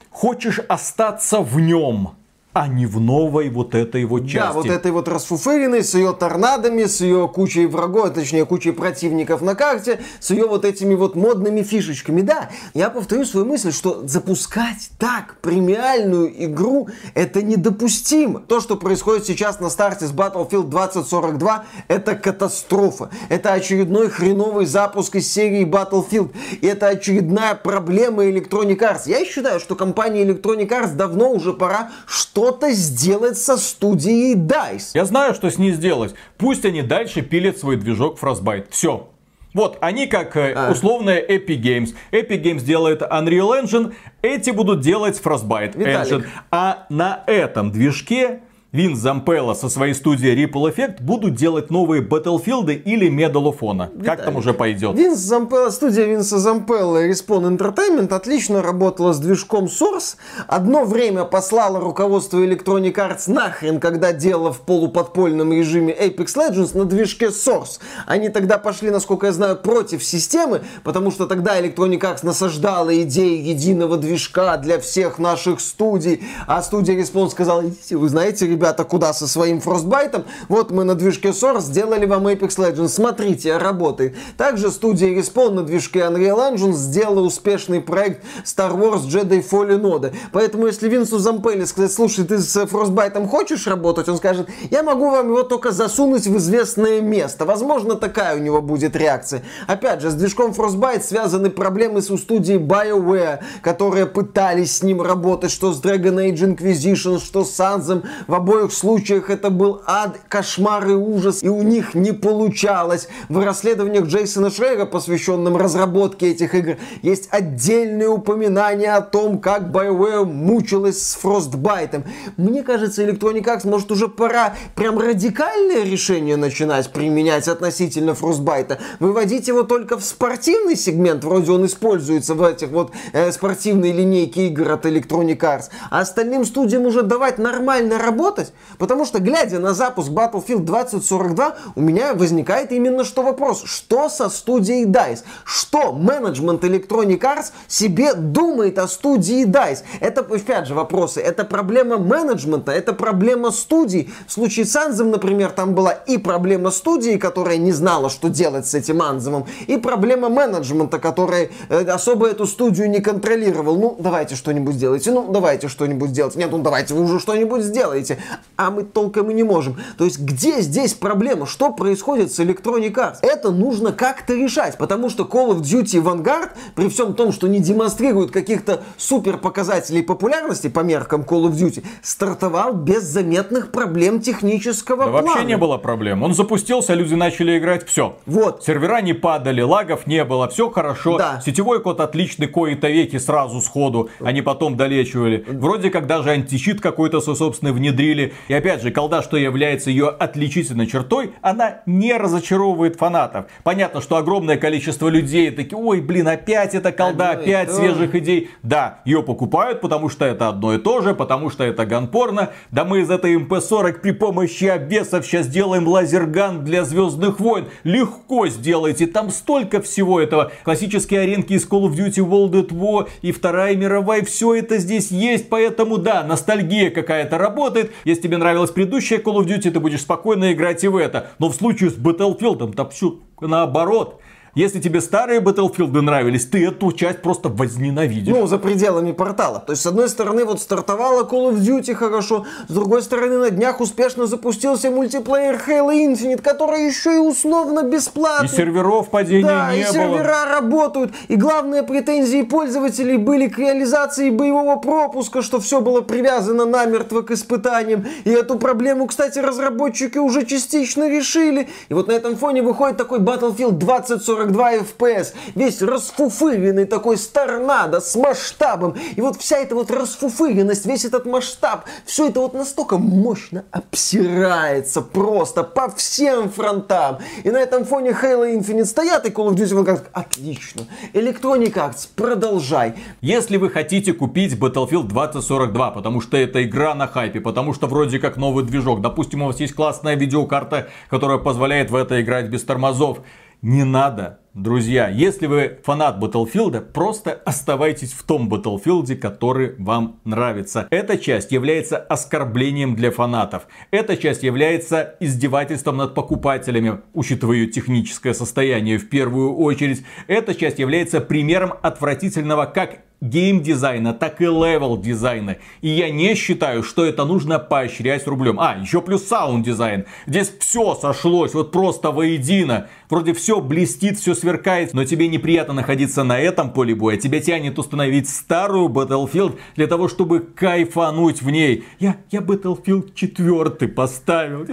хочешь остаться в нем а не в новой вот этой вот части. Да, вот этой вот расфуфыренной, с ее торнадами, с ее кучей врагов, точнее, кучей противников на карте, с ее вот этими вот модными фишечками. Да, я повторю свою мысль, что запускать так премиальную игру, это недопустимо. То, что происходит сейчас на старте с Battlefield 2042, это катастрофа. Это очередной хреновый запуск из серии Battlefield. И это очередная проблема Electronic Arts. Я считаю, что компания Electronic Arts давно уже пора что что-то сделать со студией DICE. Я знаю, что с ней сделать. Пусть они дальше пилят свой движок Frostbite. Все. Вот, они как э, а. условная Epic Games. Epic Games делает Unreal Engine, эти будут делать Frostbite Виталик. Engine. А на этом движке Вин Зампелла со своей студией Ripple Effect будут делать новые Battlefield или Medal of Honor. Как там уже пойдет? Винс Зампелла, студия Винса Зампелла и Respawn Entertainment отлично работала с движком Source. Одно время послала руководство Electronic Arts нахрен, когда дело в полуподпольном режиме Apex Legends на движке Source. Они тогда пошли, насколько я знаю, против системы, потому что тогда Electronic Arts насаждала идеи единого движка для всех наших студий, а студия Respawn сказала, идите, вы знаете, ребята, куда со своим Frostbite. Вот мы на движке Source сделали вам Apex Legends. Смотрите, работает. Также студия Respawn на движке Unreal Engine сделала успешный проект Star Wars Jedi Fallen Order. Поэтому если Винсу Зампелли сказать, слушай, ты с Frostbite хочешь работать, он скажет, я могу вам его только засунуть в известное место. Возможно, такая у него будет реакция. Опять же, с движком Frostbite связаны проблемы с у студии BioWare, которые пытались с ним работать, что с Dragon Age Inquisition, что с Санзом в обоих случаях это был ад, кошмар и ужас, и у них не получалось. В расследованиях Джейсона Шрейга, посвященном разработке этих игр, есть отдельные упоминания о том, как BioWare мучилась с Frostbite. Мне кажется, Electronic Arts может уже пора прям радикальное решение начинать применять относительно Frostbite. Выводить его только в спортивный сегмент, вроде он используется в этих вот э, спортивной линейке игр от Electronic Arts, а остальным студиям уже давать нормально работать, работать, потому что, глядя на запуск Battlefield 2042, у меня возникает именно что вопрос. Что со студией DICE? Что менеджмент Electronic Arts себе думает о студии DICE? Это, опять же, вопросы. Это проблема менеджмента, это проблема студии. В случае с Анзем, например, там была и проблема студии, которая не знала, что делать с этим Анземом, и проблема менеджмента, который э, особо эту студию не контролировал. Ну, давайте что-нибудь сделайте. Ну, давайте что-нибудь сделайте. Нет, ну давайте вы уже что-нибудь сделаете а мы толком и не можем. То есть где здесь проблема? Что происходит с Electronic Arts? Это нужно как-то решать, потому что Call of Duty Vanguard, при всем том, что не демонстрирует каких-то супер показателей популярности по меркам Call of Duty, стартовал без заметных проблем технического да плана. вообще не было проблем. Он запустился, люди начали играть, все. Вот. Сервера не падали, лагов не было, все хорошо. Да. Сетевой код отличный, кои-то веки сразу сходу, они потом долечивали. Вроде как даже античит какой-то свой собственный внедрили выпустили. И опять же, колда, что является ее отличительной чертой, она не разочаровывает фанатов. Понятно, что огромное количество людей такие, ой, блин, опять эта колда, одно опять свежих идей. Да, ее покупают, потому что это одно и то же, потому что это ганпорно. Да мы из этой МП-40 при помощи обвесов сейчас сделаем лазерган для Звездных войн. Легко сделайте, там столько всего этого. Классические аренки из Call of Duty World at War и Вторая мировая, все это здесь есть, поэтому да, ностальгия какая-то работает. Если тебе нравилась предыдущая Call of Duty, ты будешь спокойно играть и в это. Но в случае с Battlefield, там все наоборот. Если тебе старые Battlefield нравились, ты эту часть просто возненавидишь. Ну, за пределами портала. То есть, с одной стороны, вот стартовала Call of Duty хорошо, с другой стороны, на днях успешно запустился мультиплеер Halo Infinite, который еще и условно бесплатный. И серверов падения да, не и было. сервера работают. И главные претензии пользователей были к реализации боевого пропуска, что все было привязано намертво к испытаниям. И эту проблему, кстати, разработчики уже частично решили. И вот на этом фоне выходит такой Battlefield 2042 42 FPS, весь расфуфыренный такой с торнадо, с масштабом. И вот вся эта вот расфуфыренность, весь этот масштаб, все это вот настолько мощно обсирается просто по всем фронтам. И на этом фоне Halo Infinite стоят и Call of Duty как отлично. Electronic Arts, продолжай. Если вы хотите купить Battlefield 2042, потому что это игра на хайпе, потому что вроде как новый движок, допустим, у вас есть классная видеокарта, которая позволяет в это играть без тормозов, не надо. Друзья, если вы фанат Battlefield, просто оставайтесь в том Battlefield, который вам нравится. Эта часть является оскорблением для фанатов. Эта часть является издевательством над покупателями, учитывая ее техническое состояние в первую очередь. Эта часть является примером отвратительного как геймдизайна, так и левел дизайна. И я не считаю, что это нужно поощрять рублем. А, еще плюс саунд дизайн. Здесь все сошлось, вот просто воедино. Вроде все блестит, все сверкает, но тебе неприятно находиться на этом поле боя. Тебя тянет установить старую Battlefield для того, чтобы кайфануть в ней. Я, я Battlefield 4 поставил.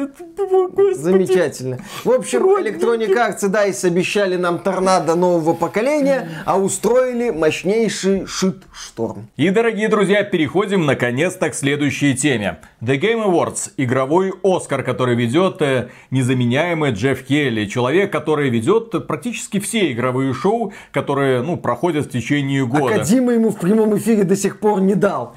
Замечательно. В общем, Electronic Arts, и обещали нам торнадо нового поколения, а устроили мощнейший шит-шторм. И, дорогие друзья, переходим наконец-то к следующей теме. The Game Awards, игровой Оскар, который ведет э, незаменяемый Джефф Келли, человек, который ведет практически все игровые шоу, которые, ну, проходят в течение года. А Кодима ему в прямом эфире до сих пор не дал.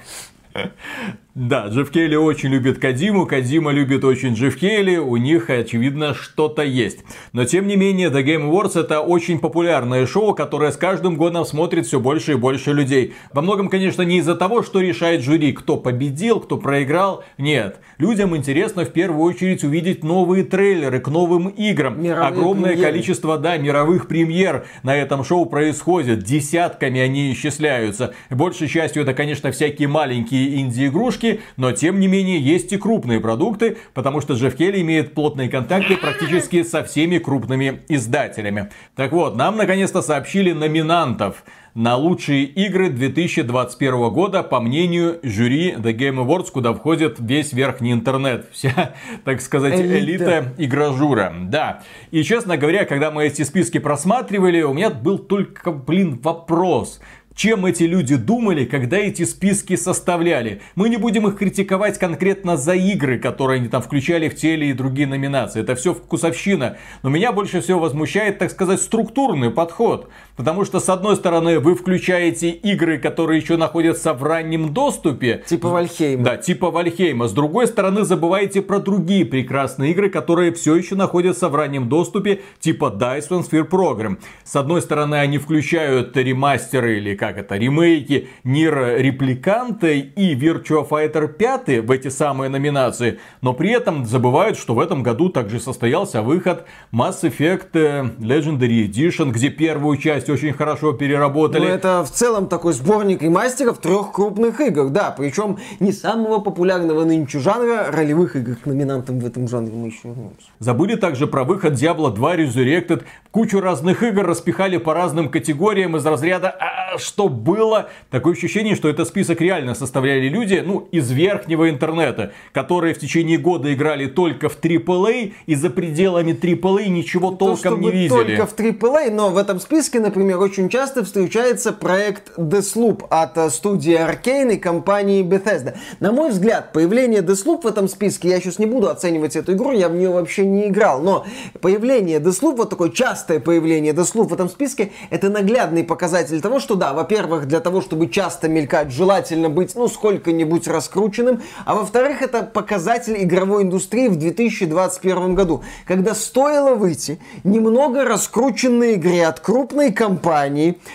Да, Джефф Келли очень любит Кадиму, Кадима любит очень Джефф Келли, у них, очевидно, что-то есть. Но, тем не менее, The Game Awards это очень популярное шоу, которое с каждым годом смотрит все больше и больше людей. Во многом, конечно, не из-за того, что решает жюри, кто победил, кто проиграл. Нет, людям интересно в первую очередь увидеть новые трейлеры к новым играм. Мировые Огромное премьеры. количество, да, мировых премьер на этом шоу происходит. Десятками они исчисляются. Большей частью это, конечно, всякие маленькие инди-игрушки, игрушки, но тем не менее есть и крупные продукты, потому что Джефф Келли имеет плотные контакты практически со всеми крупными издателями. Так вот, нам наконец-то сообщили номинантов на лучшие игры 2021 года, по мнению жюри The Game Awards, куда входит весь верхний интернет. Вся, так сказать, элита, элита игражура. Да. И, честно говоря, когда мы эти списки просматривали, у меня был только, блин, вопрос чем эти люди думали, когда эти списки составляли. Мы не будем их критиковать конкретно за игры, которые они там включали в те или другие номинации. Это все вкусовщина. Но меня больше всего возмущает, так сказать, структурный подход. Потому что, с одной стороны, вы включаете игры, которые еще находятся в раннем доступе. Типа Вальхейма. Да, типа Вальхейма. С другой стороны, забываете про другие прекрасные игры, которые все еще находятся в раннем доступе, типа Dyson Sphere Program. С одной стороны, они включают ремастеры или как это, ремейки Нир Репликанта и Virtua Fighter 5 в эти самые номинации. Но при этом забывают, что в этом году также состоялся выход Mass Effect Legendary Edition, где первую часть часть очень хорошо переработали. Ну, это в целом такой сборник и мастеров трех крупных игр, да, причем не самого популярного нынче жанра ролевых игр. К номинантам в этом жанре мы еще вернемся. Забыли также про выход Diablo 2 Resurrected. Кучу разных игр распихали по разным категориям из разряда а, что было. Такое ощущение, что этот список реально составляли люди, ну, из верхнего интернета, которые в течение года играли только в AAA, и за пределами AAA ничего толком то, не видели. Только в AAA, но в этом списке, например, очень часто встречается проект Deathloop от э, студии Arkane и компании Bethesda. На мой взгляд, появление Deathloop в этом списке, я сейчас не буду оценивать эту игру, я в нее вообще не играл, но появление Deathloop, вот такое частое появление Deathloop в этом списке, это наглядный показатель того, что да, во-первых, для того, чтобы часто мелькать, желательно быть, ну, сколько-нибудь раскрученным, а во-вторых, это показатель игровой индустрии в 2021 году, когда стоило выйти немного раскрученной игре от крупной компании,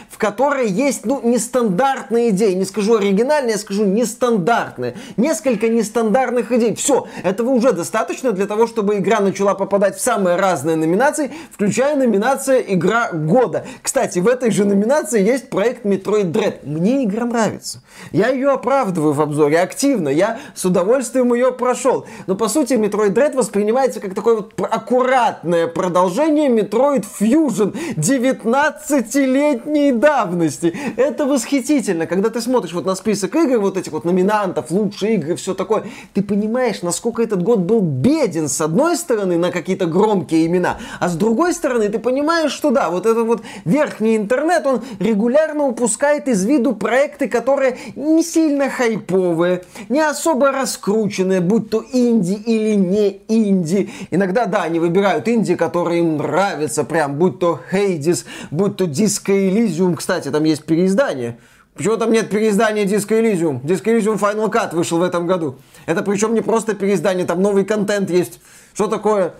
в которой есть, ну, нестандартные идеи, не скажу оригинальные, я скажу нестандартные, несколько нестандартных идей, все, этого уже достаточно для того, чтобы игра начала попадать в самые разные номинации, включая номинация «Игра года». Кстати, в этой же номинации есть проект Metroid Dread. Мне игра нравится. Я ее оправдываю в обзоре активно. Я с удовольствием ее прошел. Но по сути Metroid Dread воспринимается как такое вот аккуратное продолжение Metroid Fusion 19-летней давности. Это восхитительно. Когда ты смотришь вот на список игр, вот этих вот номинантов, лучшие игры, все такое, ты понимаешь, насколько этот год был беден с одной стороны на какие-то громкие имена, а с другой стороны ты понимаешь, что да, вот этот вот верхний интернет, он регулярно упускает из виду проекты, которые не сильно хайповые, не особо раскрученные, будь то инди или не инди. Иногда, да, они выбирают инди, которые им нравятся, прям, будь то Hades, будь то Disco Elysium. Кстати, там есть переиздание. Почему там нет переиздания Disco Elysium? Disco Elysium Final Cut вышел в этом году. Это причем не просто переиздание, там новый контент есть. Что такое?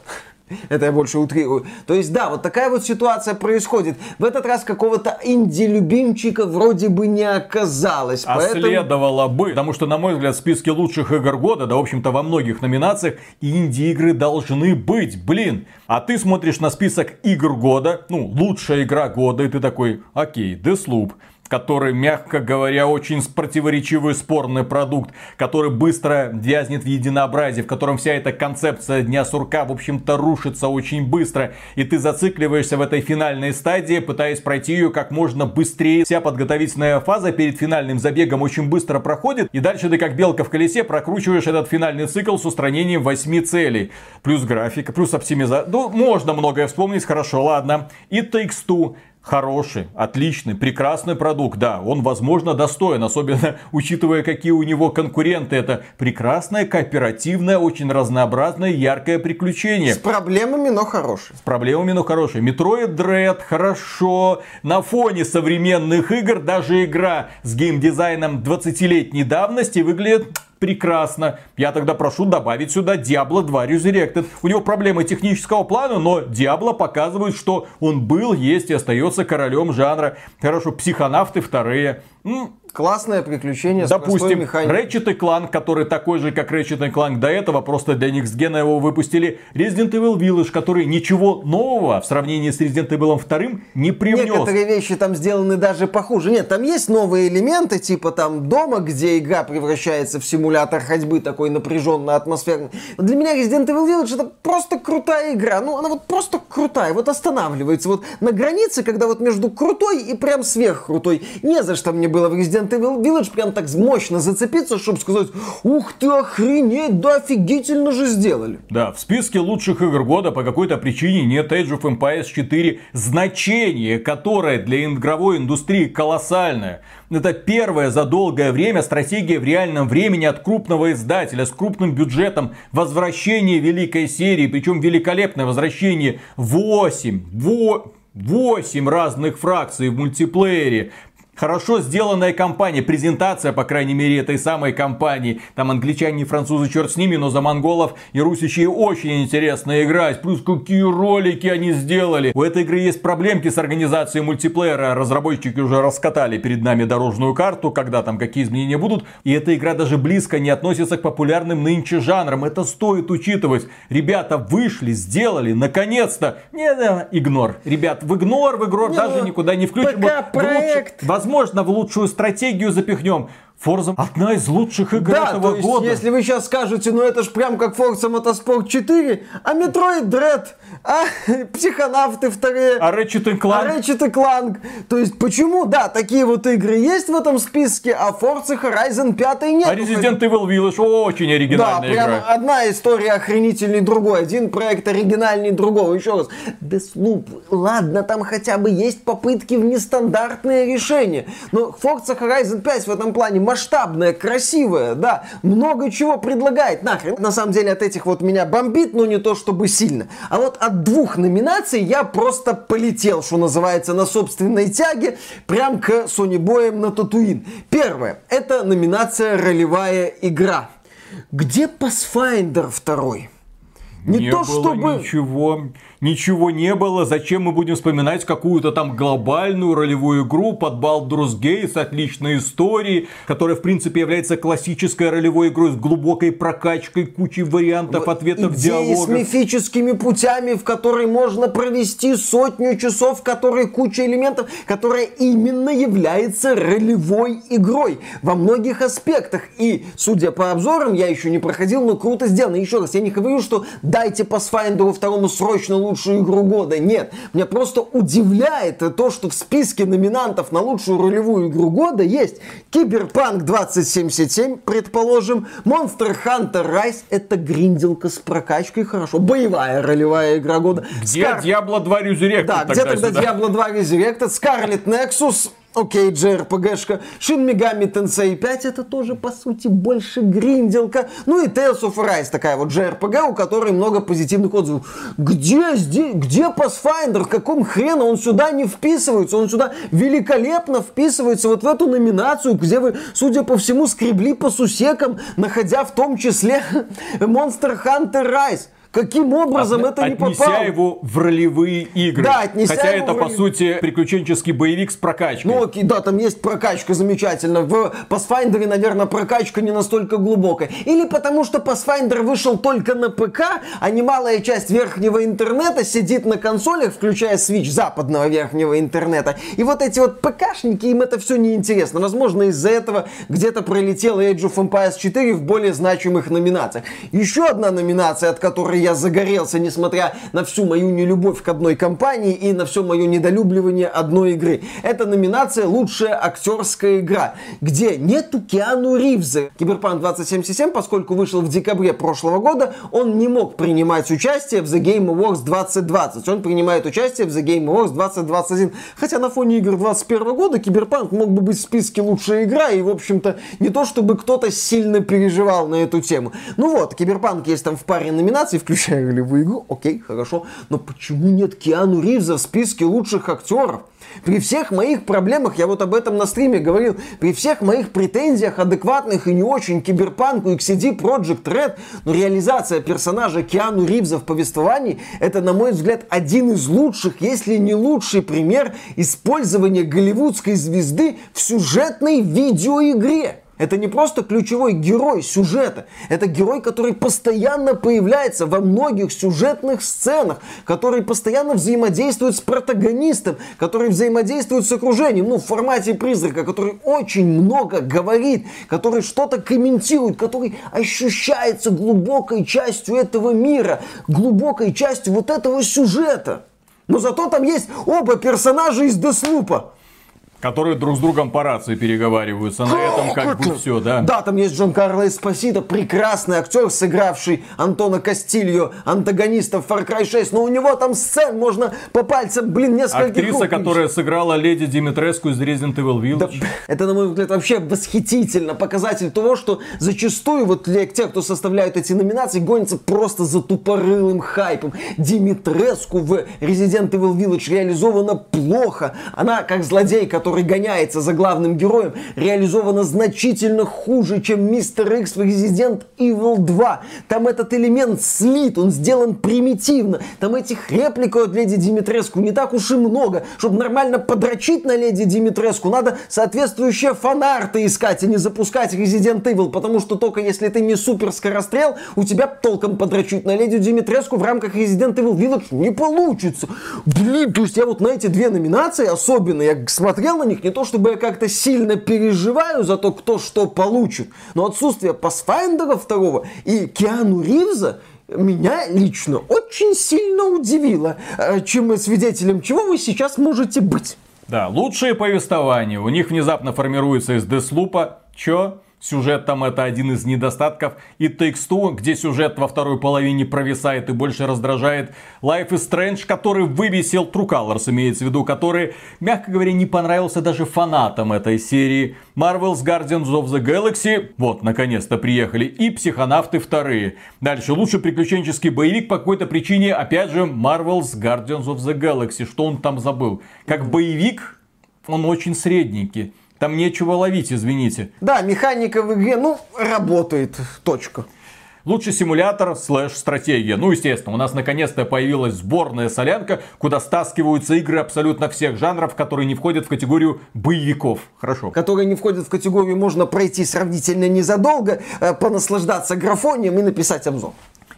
Это я больше утрирую. То есть, да, вот такая вот ситуация происходит. В этот раз какого-то инди-любимчика вроде бы не оказалось. А поэтому- следовало бы, потому что, на мой взгляд, в списке лучших игр года, да, в общем-то, во многих номинациях инди-игры должны быть, блин. А ты смотришь на список игр года, ну, лучшая игра года, и ты такой, окей, Deathloop, который, мягко говоря, очень противоречивый спорный продукт, который быстро вязнет в единообразии, в котором вся эта концепция Дня Сурка, в общем-то, рушится очень быстро, и ты зацикливаешься в этой финальной стадии, пытаясь пройти ее как можно быстрее. Вся подготовительная фаза перед финальным забегом очень быстро проходит, и дальше ты как белка в колесе прокручиваешь этот финальный цикл с устранением восьми целей. Плюс графика, плюс оптимизация. Ну, можно многое вспомнить, хорошо, ладно. И Takes Two. Хороший, отличный, прекрасный продукт, да, он, возможно, достоин, особенно учитывая, какие у него конкуренты. Это прекрасное, кооперативное, очень разнообразное, яркое приключение. С проблемами, но хороший. С проблемами, но хорошее. Metroid Dread хорошо. На фоне современных игр даже игра с геймдизайном 20-летней давности выглядит прекрасно. Я тогда прошу добавить сюда Diablo 2 Resurrected. У него проблемы технического плана, но Diablo показывает, что он был, есть и остается королем жанра. Хорошо, психонавты вторые. М, Классное приключение с простой Допустим. Ratchet и Clank, который такой же, как Ratchet и Clank до этого, просто для Next Gen его выпустили. Resident Evil Village, который ничего нового в сравнении с Resident Evil 2 не привнес. Некоторые вещи там сделаны даже похуже. Нет, там есть новые элементы, типа там дома, где игра превращается в симулятор ходьбы такой напряженно атмосферный. Но для меня Resident Evil Village это просто крутая игра. Ну, она вот просто крутая, вот останавливается. Вот на границе, когда вот между крутой и прям сверхкрутой. Не за что мне было в Resident Evil Village прям так мощно зацепиться, чтобы сказать, ух ты, охренеть, да офигительно же сделали. Да, в списке лучших игр года по какой-то причине нет Age of Empires 4, значение которое для игровой индустрии колоссальное. Это первая за долгое время стратегия в реальном времени от крупного издателя с крупным бюджетом. Возвращение великой серии, причем великолепное возвращение. 8, 8 разных фракций в мультиплеере. Хорошо сделанная компания, презентация, по крайней мере, этой самой компании. Там англичане и французы, черт с ними, но за монголов и русичей очень интересно играть. Плюс какие ролики они сделали. У этой игры есть проблемки с организацией мультиплеера. Разработчики уже раскатали перед нами дорожную карту, когда там какие изменения будут. И эта игра даже близко не относится к популярным нынче жанрам. Это стоит учитывать. Ребята вышли, сделали, наконец-то. Не, да, игнор. Ребят, в игнор, в игнор Не, даже ну, никуда не включим. пока Вот в лучше- проект. Возможно, в лучшую стратегию запихнем. Forza одна из лучших игр да, этого то есть, года. если вы сейчас скажете, ну это ж прям как Forza Motorsport 4, а Metroid Dread, а Психонавты вторые, а Ratchet Clank. А Ratchet Clank. То есть почему, да, такие вот игры есть в этом списке, а Forza Horizon 5 нет. А Resident Evil Village очень Да, оригинальная прям игра. одна история охренительней другой. Один проект оригинальней другого. Еще раз. Deathloop, ладно, там хотя бы есть попытки в нестандартные решения. Но Forza Horizon 5 в этом плане масштабная, красивая, да. Много чего предлагает. Нахрен. На самом деле от этих вот меня бомбит, но не то чтобы сильно. А вот от двух номинаций я просто полетел, что называется, на собственной тяге, прям к Sony Боем на Татуин. Первое. Это номинация ролевая игра. Где Pathfinder второй? Не, не то чтобы... ничего, ничего не было. Зачем мы будем вспоминать какую-то там глобальную ролевую игру под Baldur's Gate с отличной историей, которая, в принципе, является классической ролевой игрой с глубокой прокачкой, кучей вариантов, ответов, диалогов. с мифическими путями, в которой можно провести сотню часов, в которой куча элементов, которая именно является ролевой игрой во многих аспектах. И, судя по обзорам, я еще не проходил, но круто сделано. Еще раз, я не говорю, что дайте Pathfinder второму срочно лучшую игру года. Нет, меня просто удивляет то, что в списке номинантов на лучшую ролевую игру года есть Киберпанк 2077, предположим, Monster Hunter Rise, это гринделка с прокачкой, хорошо, боевая ролевая игра года. Где Скар- Diablo 2 Resurrected Да, где тогда сюда? Diablo 2 Resurrected, Scarlet Nexus, Окей, JRPG-шка. Shin Megami Tensei 5 это тоже, по сути, больше гринделка. Ну и Tales of Arise, такая вот JRPG, у которой много позитивных отзывов. Где здесь, где Pathfinder? Каком хрена он сюда не вписывается? Он сюда великолепно вписывается вот в эту номинацию, где вы, судя по всему, скребли по сусекам, находя в том числе Monster Hunter Rise. Каким образом это не Отнеся попало? его в ролевые игры. Да, отнеся Хотя его это, в по ролевые- сути, приключенческий боевик с прокачкой. Ну окей, да, там есть прокачка замечательно. В Pathfinder, наверное, прокачка не настолько глубокая. Или потому что Pathfinder вышел только на ПК, а немалая часть верхнего интернета сидит на консолях, включая Switch западного верхнего интернета. И вот эти вот ПКшники, им это все неинтересно. Возможно, из-за этого где-то пролетел Age of Empires 4 в более значимых номинациях. Еще одна номинация, от которой я загорелся, несмотря на всю мою нелюбовь к одной компании и на все мое недолюбливание одной игры. Это номинация «Лучшая актерская игра», где нету Киану Ривза. Киберпанк 2077, поскольку вышел в декабре прошлого года, он не мог принимать участие в The Game Awards 2020. Он принимает участие в The Game Awards 2021. Хотя на фоне игр 2021 года Киберпанк мог бы быть в списке «Лучшая игра», и, в общем-то, не то чтобы кто-то сильно переживал на эту тему. Ну вот, Киберпанк есть там в паре номинаций, включая ролевую игру, окей, хорошо, но почему нет Киану Ривза в списке лучших актеров? При всех моих проблемах, я вот об этом на стриме говорил, при всех моих претензиях адекватных и не очень киберпанку и к CD Project Red, но реализация персонажа Киану Ривза в повествовании, это, на мой взгляд, один из лучших, если не лучший пример использования голливудской звезды в сюжетной видеоигре. Это не просто ключевой герой сюжета. Это герой, который постоянно появляется во многих сюжетных сценах, который постоянно взаимодействует с протагонистом, который взаимодействует с окружением, ну, в формате призрака, который очень много говорит, который что-то комментирует, который ощущается глубокой частью этого мира, глубокой частью вот этого сюжета. Но зато там есть оба персонажа из Деслупа. Которые друг с другом по рации переговариваются. На этом как бы все, да. Да, там есть Джон Карло Эспосито, прекрасный актер, сыгравший Антона Кастильо, антагониста в Far Cry 6. Но у него там сцен можно по пальцам, блин, несколько Актриса, которая сыграла леди Димитреску из Resident Evil Village. Это, на мой взгляд, вообще восхитительно. Показатель того, что зачастую вот для тех, кто составляют эти номинации, гонятся просто за тупорылым хайпом. Димитреску в Resident Evil Village реализована плохо. Она, как злодей, который гоняется за главным героем, реализована значительно хуже, чем Мистер Икс в Resident Evil 2. Там этот элемент слит, он сделан примитивно. Там этих реплик от Леди Димитреску не так уж и много. Чтобы нормально подрочить на Леди Димитреску, надо соответствующие фанарты искать, а не запускать Resident Evil, потому что только если ты не супер скорострел, у тебя толком подрочить на Леди Димитреску в рамках Resident Evil Village не получится. Блин, то есть я вот на эти две номинации особенно, я смотрел на них. Не то, чтобы я как-то сильно переживаю за то, кто что получит, но отсутствие Pathfinder второго и Киану Ривза меня лично очень сильно удивило, э, чем свидетелем чего вы сейчас можете быть. Да, лучшие повествования. У них внезапно формируется из Деслупа. Чё? Сюжет там это один из недостатков. И Takes Two, где сюжет во второй половине провисает и больше раздражает. Life is Strange, который выбесил True Colors, имеется в виду, который, мягко говоря, не понравился даже фанатам этой серии. Marvel's Guardians of the Galaxy, вот, наконец-то приехали. И Психонавты вторые. Дальше, лучший приключенческий боевик по какой-то причине, опять же, Marvel's Guardians of the Galaxy. Что он там забыл? Как боевик, он очень средненький. Там нечего ловить, извините. Да, механика в игре, ну, работает. Точка. Лучший симулятор слэш стратегия. Ну, естественно, у нас наконец-то появилась сборная солянка, куда стаскиваются игры абсолютно всех жанров, которые не входят в категорию боевиков. Хорошо. Которые не входят в категорию можно пройти сравнительно незадолго, э, понаслаждаться графонием и написать обзор.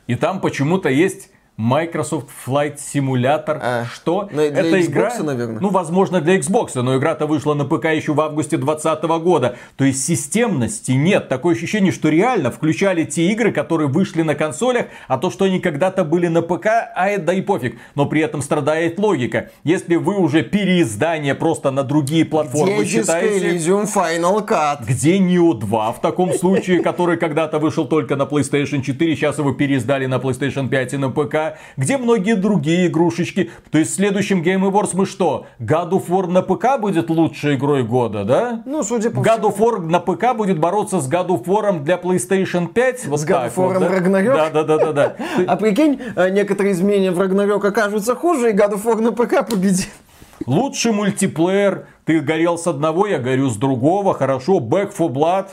И там почему-то есть Microsoft Flight Simulator. А, что? Для Это Xbox, игра, наверное. ну, возможно, для Xbox, но игра-то вышла на ПК еще в августе 2020 года. То есть системности нет. Такое ощущение, что реально включали те игры, которые вышли на консолях, а то, что они когда-то были на ПК, а это да и пофиг. Но при этом страдает логика. Если вы уже переиздание просто на другие платформы Где считаете... Elysium Final Cut? Где Neo 2 в таком случае, который когда-то вышел только на PlayStation 4, сейчас его переиздали на PlayStation 5 и на ПК где многие другие игрушечки. То есть в следующем Game Awards мы что? God of War на ПК будет лучшей игрой года, да? Ну, судя по God of War на ПК будет бороться с God of War для PlayStation 5. Вот с God of War вот? Ragnarok? Да, да, да, да, да. А прикинь, э, некоторые изменения в Ragnarok окажутся хуже, и God of War на ПК победит. Лучший мультиплеер. Ты горел с одного, я горю с другого. Хорошо. Back for Blood.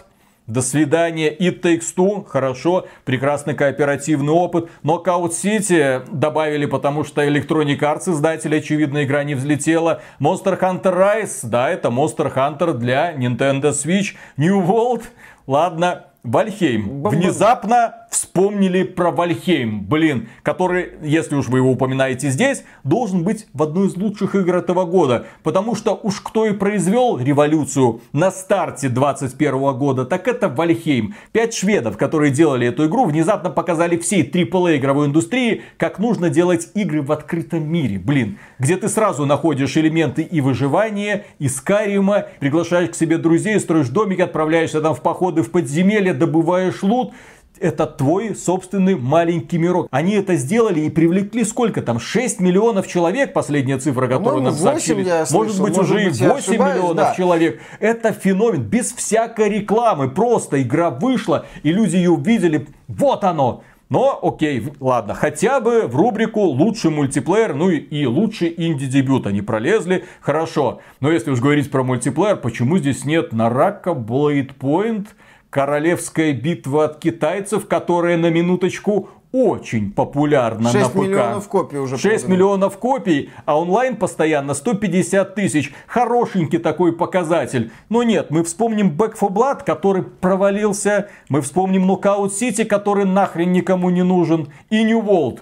До свидания. It Takes Two. Хорошо. Прекрасный кооперативный опыт. Knockout City добавили, потому что Electronic Arts издатель, очевидно, игра не взлетела. Monster Hunter Rise. Да, это Monster Hunter для Nintendo Switch. New World. Ладно, Valheim. Внезапно вспомнили про Valheim, блин, который, если уж вы его упоминаете здесь, должен быть в одной из лучших игр этого года. Потому что уж кто и произвел революцию на старте 21 года, так это Valheim. Пять шведов, которые делали эту игру, внезапно показали всей AAA игровой индустрии, как нужно делать игры в открытом мире. Блин, где ты сразу находишь элементы и выживания, и Скайрима, приглашаешь к себе друзей, строишь домик, отправляешься там в походы в подземелье, добываешь лут это твой собственный маленький мирок. Они это сделали и привлекли сколько там? 6 миллионов человек, последняя цифра, которую нам сообщили. Слышал, может быть может уже быть, и 8 миллионов да. человек. Это феномен, без всякой рекламы. Просто игра вышла, и люди ее увидели. Вот оно. Но, окей, ладно, хотя бы в рубрику лучший мультиплеер, ну и, и лучший инди-дебют они пролезли, хорошо. Но если уж говорить про мультиплеер, почему здесь нет Нарака, Blade Point, Королевская битва от китайцев, которая на минуточку очень популярна на ПК. 6 миллионов копий уже 6 продано. миллионов копий, а онлайн постоянно 150 тысяч. Хорошенький такой показатель. Но нет, мы вспомним Back 4 Blood, который провалился. Мы вспомним Knockout City, который нахрен никому не нужен. И New World,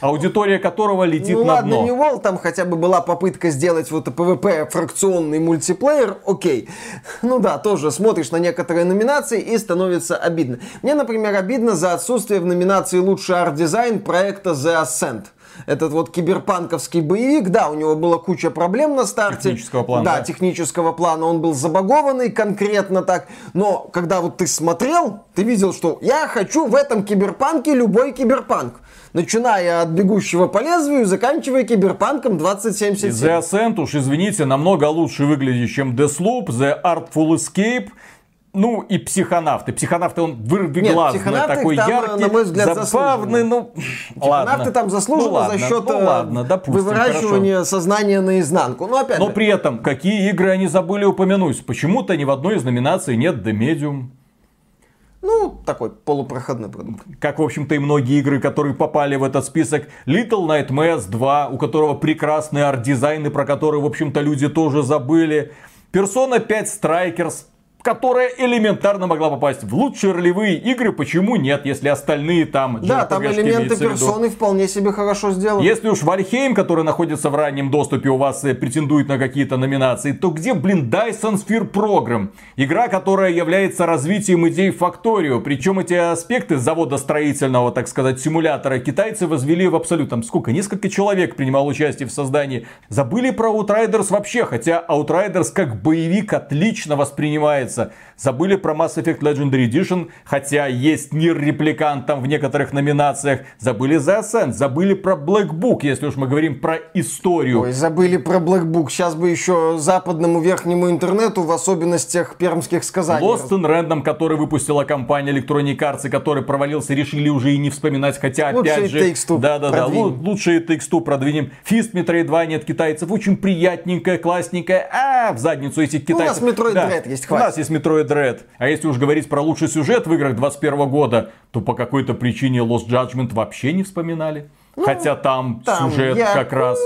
аудитория которого летит ну, на ладно, дно. New World, там хотя бы была попытка сделать вот PvP фракционный мультиплеер, окей. Ну да, тоже смотришь на некоторые номинации и становится обидно. Мне, например, обидно за отсутствие в номинации лучший арт-дизайн проекта The Ascent этот вот киберпанковский боевик, да, у него была куча проблем на старте. Технического плана. Да, да, технического плана. Он был забагованный конкретно так. Но когда вот ты смотрел, ты видел, что я хочу в этом киберпанке любой киберпанк начиная от бегущего по лезвию, заканчивая киберпанком 2077. The Ascent, уж извините, намного лучше выглядит, чем Deathloop, The Artful Escape. Ну и психонавты. Психонавты он вырвиглазный, такой там, яркий, на мой взгляд, забавный. Ну, психонавты ладно. там заслуженно ну, ладно, за счет ну, ладно, допустим, выворачивания хорошо. сознания наизнанку. Но, опять Но же. при этом, какие игры они забыли упомянуть? Почему-то ни в одной из номинаций нет The Medium. Ну, такой полупроходной продукт. Как, в общем-то, и многие игры, которые попали в этот список. Little Nightmares 2, у которого прекрасный арт-дизайн, и про который, в общем-то, люди тоже забыли. Persona 5 Strikers, которая элементарно могла попасть в лучшие ролевые игры. Почему нет, если остальные там... Да, там элементы персоны вполне себе хорошо сделаны. Если уж Вальхейм, который находится в раннем доступе, у вас э, претендует на какие-то номинации, то где, блин, Dyson Sphere Program? Игра, которая является развитием идей Factorio. Причем эти аспекты завода строительного, так сказать, симулятора китайцы возвели в абсолют. Там сколько? Несколько человек принимал участие в создании. Забыли про Outriders вообще, хотя Outriders как боевик отлично воспринимается нравится. Забыли про Mass Effect Legendary Edition, хотя есть Нир Репликант там в некоторых номинациях. Забыли за Ascent, забыли про Black Book, если уж мы говорим про историю. Ой, забыли про Black Book. Сейчас бы еще западному верхнему интернету, в особенностях пермских сказаний. Lost in Random, который выпустила компания Electronic Arts, и который провалился, решили уже и не вспоминать, хотя лучшие опять же... Да-да-да, лучшие Takes-Two продвинем. Фист Metroidvania от китайцев, очень приятненькая, классненькая. А, в задницу этих китайцев. Ну, у нас Metroid да. Dread есть, хватит. У нас есть Metroid Dread. А если уж говорить про лучший сюжет в играх 21 года, то по какой-то причине Lost Judgment вообще не вспоминали. Ну, Хотя там, там сюжет как раз...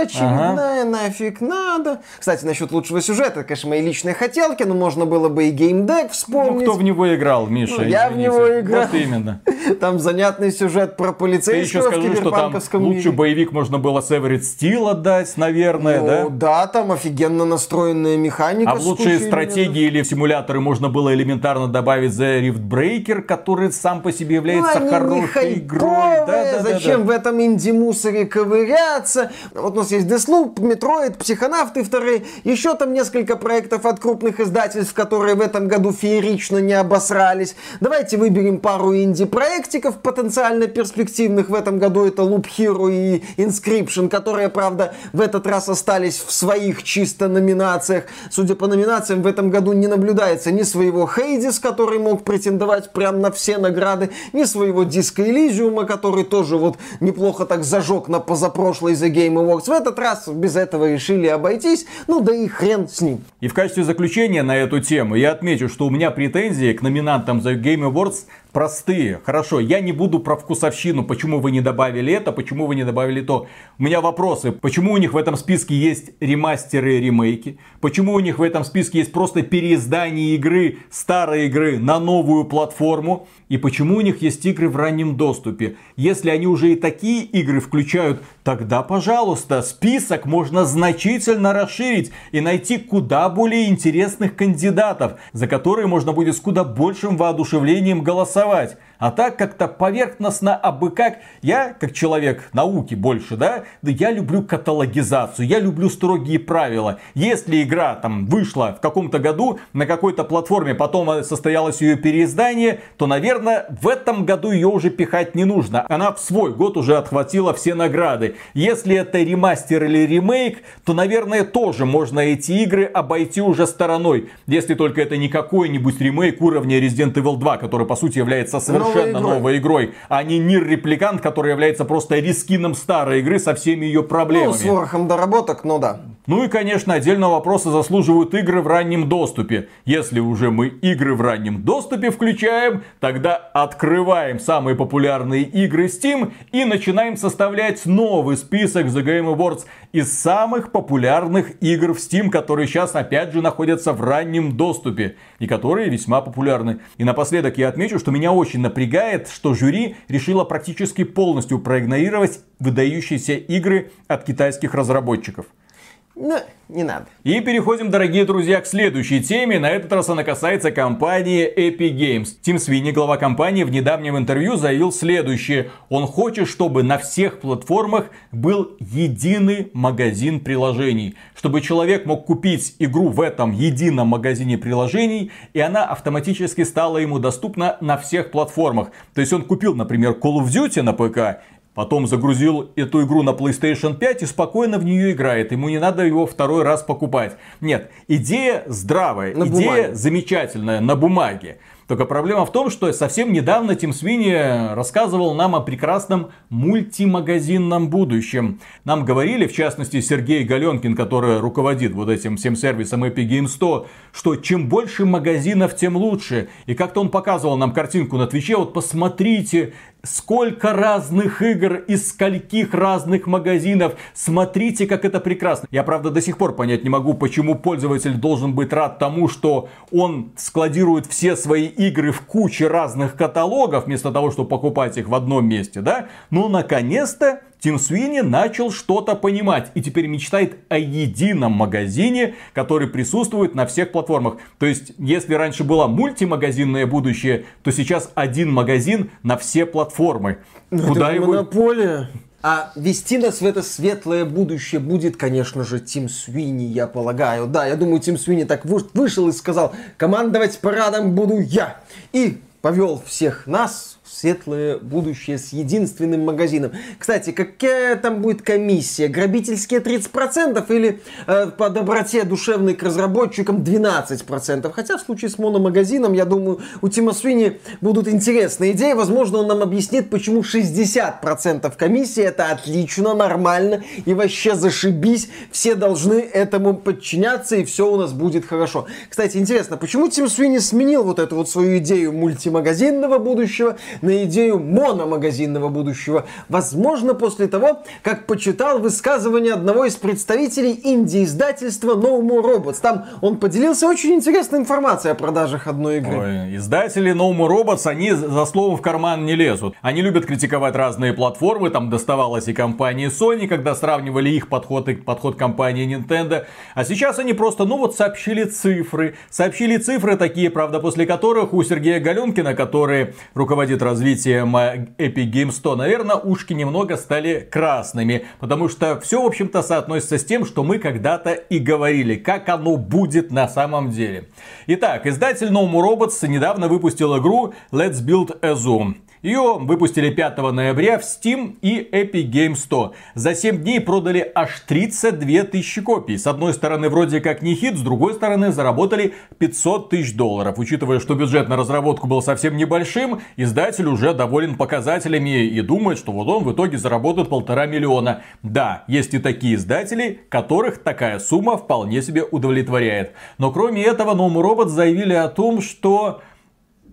очередная, ага. нафиг надо. Кстати, насчет лучшего сюжета, конечно, мои личные хотелки, но можно было бы и геймдек вспомнить. Ну, кто в него играл, Миша? Ну, я в него играл. Вот именно. Там занятный сюжет про полицейского Ты еще скажи, что там лучший боевик можно было Severed Steel отдать, наверное, ну, да? да, там офигенно настроенная механика. А в лучшие стратегии или симуляторы можно было элементарно добавить The Rift Breaker, который сам по себе является ну, хорошей игрой. Да, да, Зачем да, да. в этом этом инди-мусоре ковыряться. Вот у нас есть Deathloop, Metroid, Психонавты вторые, еще там несколько проектов от крупных издательств, которые в этом году феерично не обосрались. Давайте выберем пару инди-проектиков потенциально перспективных в этом году. Это Loop Hero и Inscription, которые, правда, в этот раз остались в своих чисто номинациях. Судя по номинациям, в этом году не наблюдается ни своего Хейдис, который мог претендовать прям на все награды, ни своего Диска Элизиума, который тоже вот неплохо неплохо так зажег на позапрошлый The Game Awards. В этот раз без этого решили обойтись. Ну да и хрен с ним. И в качестве заключения на эту тему я отмечу, что у меня претензии к номинантам The Game Awards простые. Хорошо, я не буду про вкусовщину, почему вы не добавили это, почему вы не добавили то. У меня вопросы, почему у них в этом списке есть ремастеры и ремейки, почему у них в этом списке есть просто переиздание игры, старой игры на новую платформу, и почему у них есть игры в раннем доступе. Если они уже и такие игры включают, тогда, пожалуйста, список можно значительно расширить и найти куда более интересных кандидатов, за которые можно будет с куда большим воодушевлением голосовать. А так как-то поверхностно, а бы как. Я, как человек науки больше, да, да я люблю каталогизацию, я люблю строгие правила. Если игра там вышла в каком-то году на какой-то платформе, потом состоялось ее переиздание, то, наверное, в этом году ее уже пихать не нужно. Она в свой год уже отхватила все награды. Если это ремастер или ремейк, то, наверное, тоже можно эти игры обойти уже стороной. Если только это не какой-нибудь ремейк уровня Resident Evil 2, который, по сути, является совершенно совершенно новой игрой. новой игрой, а не Нир Репликант, который является просто рискином старой игры со всеми ее проблемами. Ну, с ворохом доработок, ну да. Ну и, конечно, отдельного вопроса заслуживают игры в раннем доступе. Если уже мы игры в раннем доступе включаем, тогда открываем самые популярные игры Steam и начинаем составлять новый список The Game Awards из самых популярных игр в Steam, которые сейчас опять же находятся в раннем доступе и которые весьма популярны. И напоследок я отмечу, что меня очень напрягает, что жюри решило практически полностью проигнорировать выдающиеся игры от китайских разработчиков. Ну, не надо. И переходим, дорогие друзья, к следующей теме. На этот раз она касается компании Epic Games. Тим Свини, глава компании, в недавнем интервью заявил следующее. Он хочет, чтобы на всех платформах был единый магазин приложений. Чтобы человек мог купить игру в этом едином магазине приложений, и она автоматически стала ему доступна на всех платформах. То есть он купил, например, Call of Duty на ПК, Потом загрузил эту игру на PlayStation 5 и спокойно в нее играет. Ему не надо его второй раз покупать. Нет, идея здравая, на идея бумаге. замечательная на бумаге. Только проблема в том, что совсем недавно Тим Свини рассказывал нам о прекрасном мультимагазинном будущем. Нам говорили, в частности, Сергей Галенкин, который руководит вот этим всем сервисом Epic Games 100, что чем больше магазинов, тем лучше. И как-то он показывал нам картинку на Твиче, вот посмотрите, сколько разных игр из скольких разных магазинов. Смотрите, как это прекрасно. Я, правда, до сих пор понять не могу, почему пользователь должен быть рад тому, что он складирует все свои игры в куче разных каталогов, вместо того, чтобы покупать их в одном месте, да? Но, наконец-то, Тим Свини начал что-то понимать и теперь мечтает о едином магазине, который присутствует на всех платформах. То есть, если раньше было мультимагазинное будущее, то сейчас один магазин на все платформы. Ну, Куда это его... монополия. А вести нас в это светлое будущее будет, конечно же, Тим Свини, я полагаю. Да, я думаю, Тим Свини так вышел и сказал, командовать парадом буду я. И повел всех нас светлое будущее с единственным магазином. Кстати, какая там будет комиссия? Грабительские 30% или э, по доброте душевной к разработчикам 12%? Хотя в случае с мономагазином, я думаю, у Тима Свини будут интересные идеи. Возможно, он нам объяснит, почему 60% комиссии это отлично, нормально и вообще зашибись. Все должны этому подчиняться и все у нас будет хорошо. Кстати, интересно, почему Тим Свини сменил вот эту вот свою идею мультимагазинного будущего на идею мономагазинного будущего. Возможно, после того, как почитал высказывание одного из представителей инди-издательства No More Robots. Там он поделился очень интересной информацией о продажах одной игры. Ой, издатели No More Robots, они за словом в карман не лезут. Они любят критиковать разные платформы, там доставалось и компании Sony, когда сравнивали их подход и подход компании Nintendo. А сейчас они просто, ну вот, сообщили цифры. Сообщили цифры такие, правда, после которых у Сергея Галенкина, который руководит развитием Epic Games 100, наверное, ушки немного стали красными. Потому что все, в общем-то, соотносится с тем, что мы когда-то и говорили, как оно будет на самом деле. Итак, издатель No More Robots недавно выпустил игру Let's Build a Zoom. Ее выпустили 5 ноября в Steam и Epic Games 100. За 7 дней продали аж 32 тысячи копий. С одной стороны, вроде как не хит, с другой стороны, заработали 500 тысяч долларов. Учитывая, что бюджет на разработку был совсем небольшим, издатель уже доволен показателями и думает, что вот он в итоге заработает полтора миллиона. Да, есть и такие издатели, которых такая сумма вполне себе удовлетворяет. Но кроме этого, Ноум Робот заявили о том, что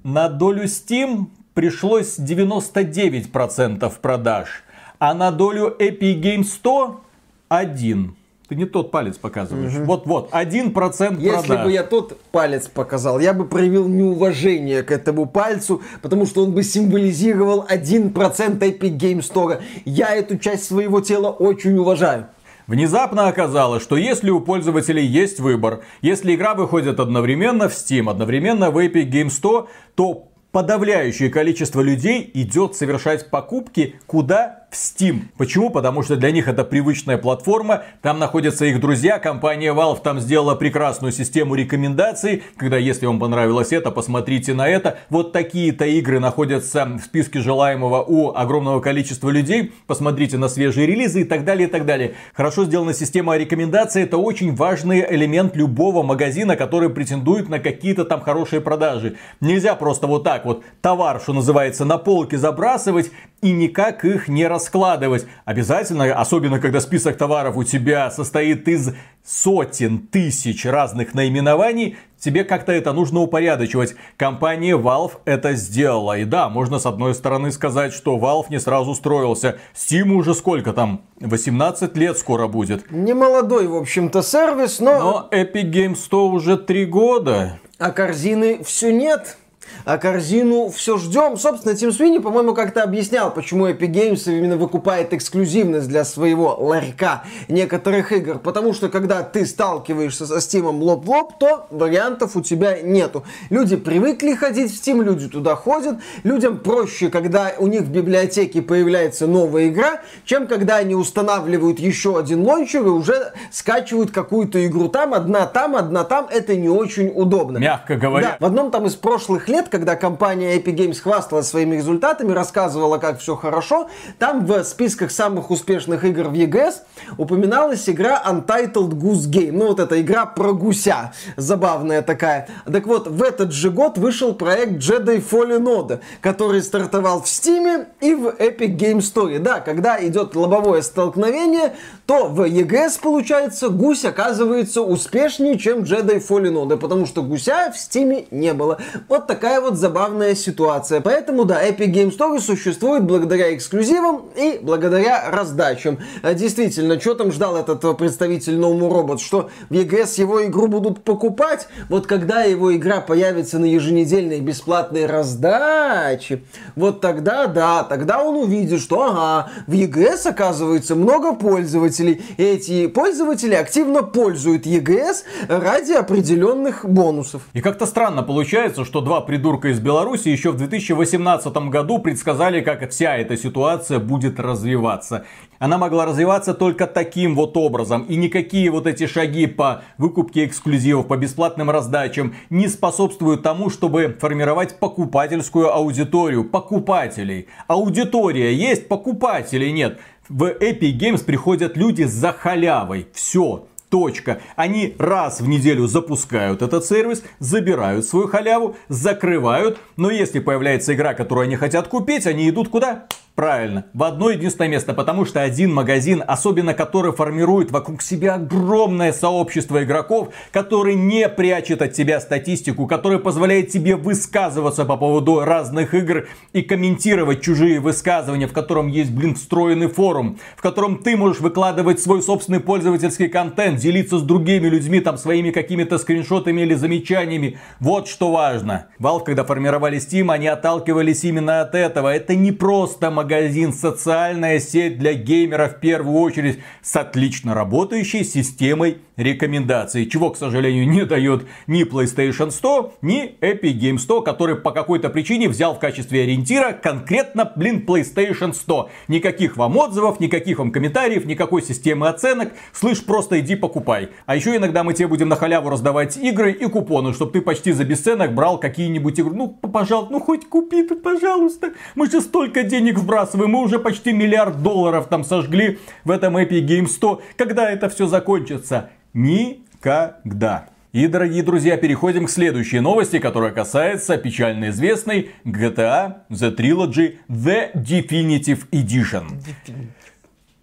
на долю Steam пришлось 99% продаж, а на долю Epic Games 100 один. Ты не тот палец показываешь. Угу. Вот-вот, один процент продаж. Если бы я тот палец показал, я бы проявил неуважение к этому пальцу, потому что он бы символизировал один процент Epic Games Store. Я эту часть своего тела очень уважаю. Внезапно оказалось, что если у пользователей есть выбор, если игра выходит одновременно в Steam, одновременно в Epic Games 100, то подавляющее количество людей идет совершать покупки куда в Steam. Почему? Потому что для них это привычная платформа, там находятся их друзья, компания Valve там сделала прекрасную систему рекомендаций, когда если вам понравилось это, посмотрите на это. Вот такие-то игры находятся в списке желаемого у огромного количества людей, посмотрите на свежие релизы и так далее, и так далее. Хорошо сделана система рекомендаций, это очень важный элемент любого магазина, который претендует на какие-то там хорошие продажи. Нельзя просто вот так вот товар, что называется, на полке забрасывать и никак их не раскладывать. Обязательно, особенно когда список товаров у тебя состоит из сотен тысяч разных наименований, тебе как-то это нужно упорядочивать. Компания Valve это сделала. И да, можно с одной стороны сказать, что Valve не сразу строился. Steam уже сколько там? 18 лет скоро будет. Не молодой, в общем-то, сервис, но... Но Epic Games 100 уже 3 года. А корзины все нет а корзину все ждем. Собственно, Тим Свини, по-моему, как-то объяснял, почему Epic Games именно выкупает эксклюзивность для своего ларька некоторых игр. Потому что, когда ты сталкиваешься со Steam лоб в лоб, то вариантов у тебя нету. Люди привыкли ходить в Steam, люди туда ходят. Людям проще, когда у них в библиотеке появляется новая игра, чем когда они устанавливают еще один лончер и уже скачивают какую-то игру там, одна там, одна там. Это не очень удобно. Мягко говоря. Да, в одном там из прошлых лет, когда компания Epic Games хвасталась своими результатами, рассказывала, как все хорошо, там в списках самых успешных игр в EGS упоминалась игра Untitled Goose Game. Ну, вот эта игра про гуся. Забавная такая. Так вот, в этот же год вышел проект Jedi Fallen Order, который стартовал в Steam и в Epic Game Store. Да, когда идет лобовое столкновение, то в EGS, получается, гусь оказывается успешнее, чем Jedi Fallen Order, потому что гуся в Steam не было. Вот такая такая вот забавная ситуация. Поэтому, да, Epic Game Store существует благодаря эксклюзивам и благодаря раздачам. А, действительно, что там ждал этот э, представитель No Робот? Что в EGS его игру будут покупать? Вот когда его игра появится на еженедельной бесплатной раздаче, вот тогда, да, тогда он увидит, что, ага, в EGS, оказывается, много пользователей. И эти пользователи активно пользуют EGS ради определенных бонусов. И как-то странно получается, что два придурка из Беларуси еще в 2018 году предсказали, как вся эта ситуация будет развиваться. Она могла развиваться только таким вот образом. И никакие вот эти шаги по выкупке эксклюзивов, по бесплатным раздачам не способствуют тому, чтобы формировать покупательскую аудиторию. Покупателей. Аудитория есть, покупателей нет. В Epic Games приходят люди за халявой. Все. Точка. Они раз в неделю запускают этот сервис, забирают свою халяву, закрывают. Но если появляется игра, которую они хотят купить, они идут куда? Правильно, в одно единственное место, потому что один магазин, особенно который формирует вокруг себя огромное сообщество игроков, который не прячет от тебя статистику, который позволяет тебе высказываться по поводу разных игр и комментировать чужие высказывания, в котором есть, блин, встроенный форум, в котором ты можешь выкладывать свой собственный пользовательский контент, делиться с другими людьми там своими какими-то скриншотами или замечаниями. Вот что важно. Valve, когда формировали Steam, они отталкивались именно от этого. Это не просто магазин, социальная сеть для геймеров в первую очередь с отлично работающей системой рекомендаций, чего, к сожалению, не дает ни PlayStation 100, ни Epic Game 100, который по какой-то причине взял в качестве ориентира конкретно, блин, PlayStation 100. Никаких вам отзывов, никаких вам комментариев, никакой системы оценок. Слышь, просто иди покупай. А еще иногда мы тебе будем на халяву раздавать игры и купоны, чтобы ты почти за бесценок брал какие-нибудь игры. Ну, пожалуйста, ну хоть купи ты, пожалуйста. Мы же столько денег вбрасываем, мы уже почти миллиард долларов там сожгли в этом Epic Game 100. Когда это все закончится? Никогда. И, дорогие друзья, переходим к следующей новости, которая касается печально известной GTA The Trilogy The Definitive Edition.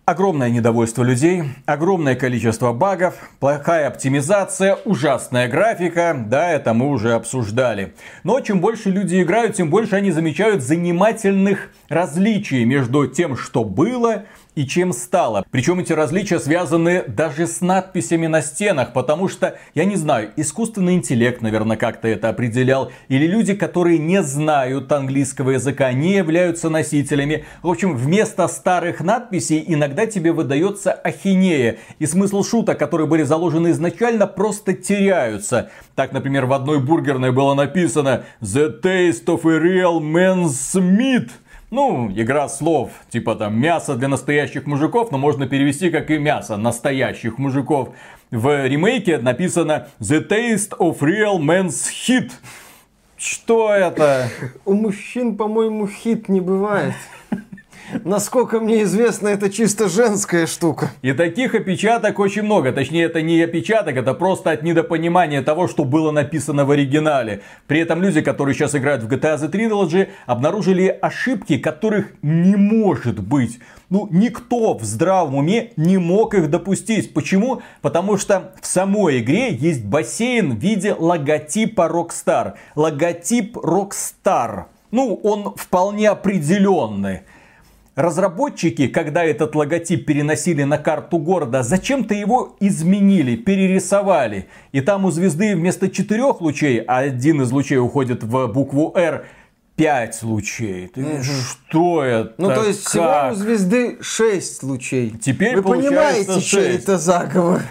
Огромное недовольство людей, огромное количество багов, плохая оптимизация, ужасная графика, да, это мы уже обсуждали. Но чем больше люди играют, тем больше они замечают занимательных различий между тем, что было и чем стало. Причем эти различия связаны даже с надписями на стенах, потому что, я не знаю, искусственный интеллект, наверное, как-то это определял, или люди, которые не знают английского языка, не являются носителями. В общем, вместо старых надписей иногда тебе выдается ахинея, и смысл шуток, которые были заложены изначально, просто теряются. Так, например, в одной бургерной было написано «The taste of a real man's meat». Ну, игра слов, типа там мясо для настоящих мужиков, но можно перевести как и мясо настоящих мужиков. В ремейке написано The Taste of Real Men's Hit. Что это? У мужчин, по-моему, хит не бывает. Насколько мне известно, это чисто женская штука. И таких опечаток очень много. Точнее, это не опечаток, это просто от недопонимания того, что было написано в оригинале. При этом люди, которые сейчас играют в GTA The Trilogy, обнаружили ошибки, которых не может быть. Ну, никто в здравом уме не мог их допустить. Почему? Потому что в самой игре есть бассейн в виде логотипа Rockstar. Логотип Rockstar. Ну, он вполне определенный. Разработчики, когда этот логотип переносили на карту города, зачем-то его изменили, перерисовали. И там у звезды вместо четырех лучей, а один из лучей уходит в букву R, пять лучей. Ты, что это? Ну, то есть как? всего у звезды шесть лучей. Теперь Вы понимаете, чей шесть. это заговор?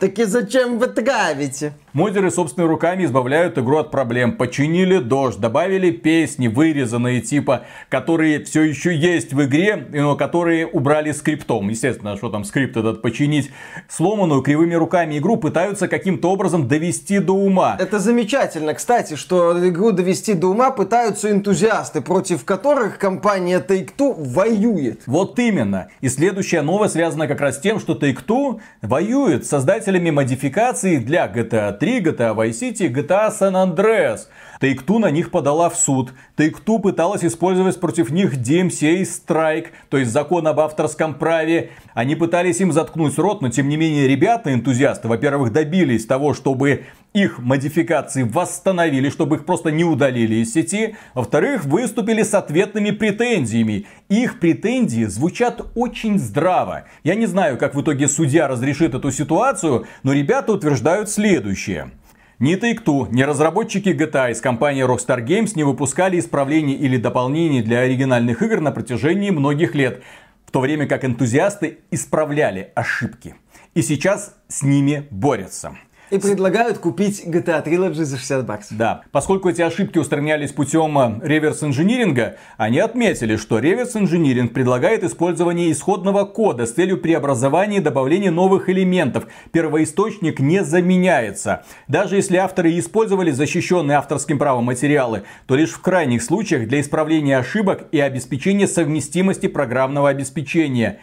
Так и зачем вы травите? Модеры собственными руками избавляют игру от проблем. Починили дождь, добавили песни, вырезанные типа, которые все еще есть в игре, но которые убрали скриптом. Естественно, что там скрипт этот починить. Сломанную кривыми руками игру пытаются каким-то образом довести до ума. Это замечательно, кстати, что игру довести до ума пытаются энтузиасты, против которых компания Take-Two воюет. Вот именно. И следующая новость связана как раз с тем, что Take-Two воюет создателями модификаций для GTA 3, GTA Vice City, GTA San Andreas. Take-Two на них подала в суд. Take-Two пыталась использовать против них DMCA Strike, то есть закон об авторском праве. Они пытались им заткнуть рот, но тем не менее ребята, энтузиасты, во-первых, добились того, чтобы их модификации восстановили, чтобы их просто не удалили из сети. Во-вторых, выступили с ответными претензиями. Их претензии звучат очень здраво. Я не знаю, как в итоге судья разрешит эту ситуацию, но ребята утверждают следующее. Ни Take-Two, ни разработчики GTA из компании Rockstar Games не выпускали исправлений или дополнений для оригинальных игр на протяжении многих лет, в то время как энтузиасты исправляли ошибки. И сейчас с ними борются. И предлагают купить GTA Trilogy за 60 баксов. Да, поскольку эти ошибки устранялись путем э, реверс-инжиниринга, они отметили, что реверс-инжиниринг предлагает использование исходного кода с целью преобразования и добавления новых элементов. Первоисточник не заменяется. Даже если авторы использовали защищенные авторским правом материалы, то лишь в крайних случаях для исправления ошибок и обеспечения совместимости программного обеспечения.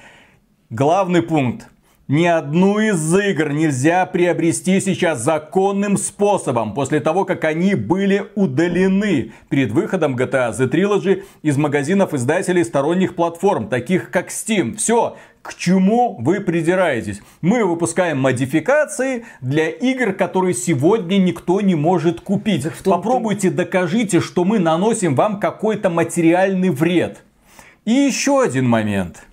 Главный пункт ни одну из игр нельзя приобрести сейчас законным способом, после того, как они были удалены перед выходом GTA The Trilogy из магазинов издателей сторонних платформ, таких как Steam. Все, к чему вы придираетесь? Мы выпускаем модификации для игр, которые сегодня никто не может купить. Попробуйте докажите, что мы наносим вам какой-то материальный вред. И еще один момент.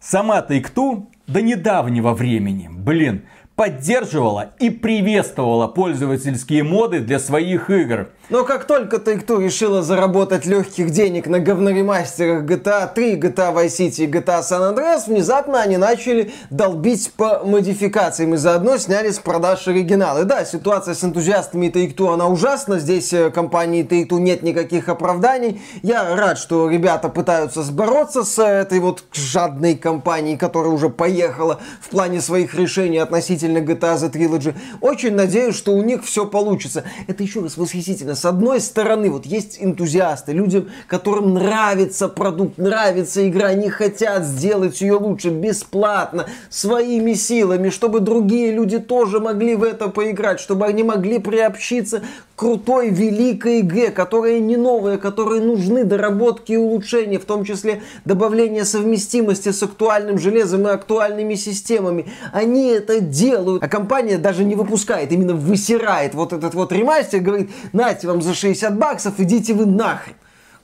Сама Take-Two до недавнего времени, блин, поддерживала и приветствовала пользовательские моды для своих игр. Но как только Take-Two решила заработать легких денег на говноремастерах GTA 3, GTA Vice City и GTA San Andreas, внезапно они начали долбить по модификациям и заодно сняли с продаж оригиналы. Да, ситуация с энтузиастами Take-Two, она ужасна. Здесь э, компании Take-Two нет никаких оправданий. Я рад, что ребята пытаются бороться с этой вот жадной компанией, которая уже поехала в плане своих решений относительно GTA The Trilogy. Очень надеюсь, что у них все получится. Это еще раз восхитительно с одной стороны, вот есть энтузиасты, людям, которым нравится продукт, нравится игра, они хотят сделать ее лучше, бесплатно, своими силами, чтобы другие люди тоже могли в это поиграть, чтобы они могли приобщиться крутой, великой игре, которая не новая, которой нужны доработки и улучшения, в том числе добавление совместимости с актуальным железом и актуальными системами. Они это делают, а компания даже не выпускает, именно высирает вот этот вот ремастер, говорит, нате вам за 60 баксов, идите вы нахрен.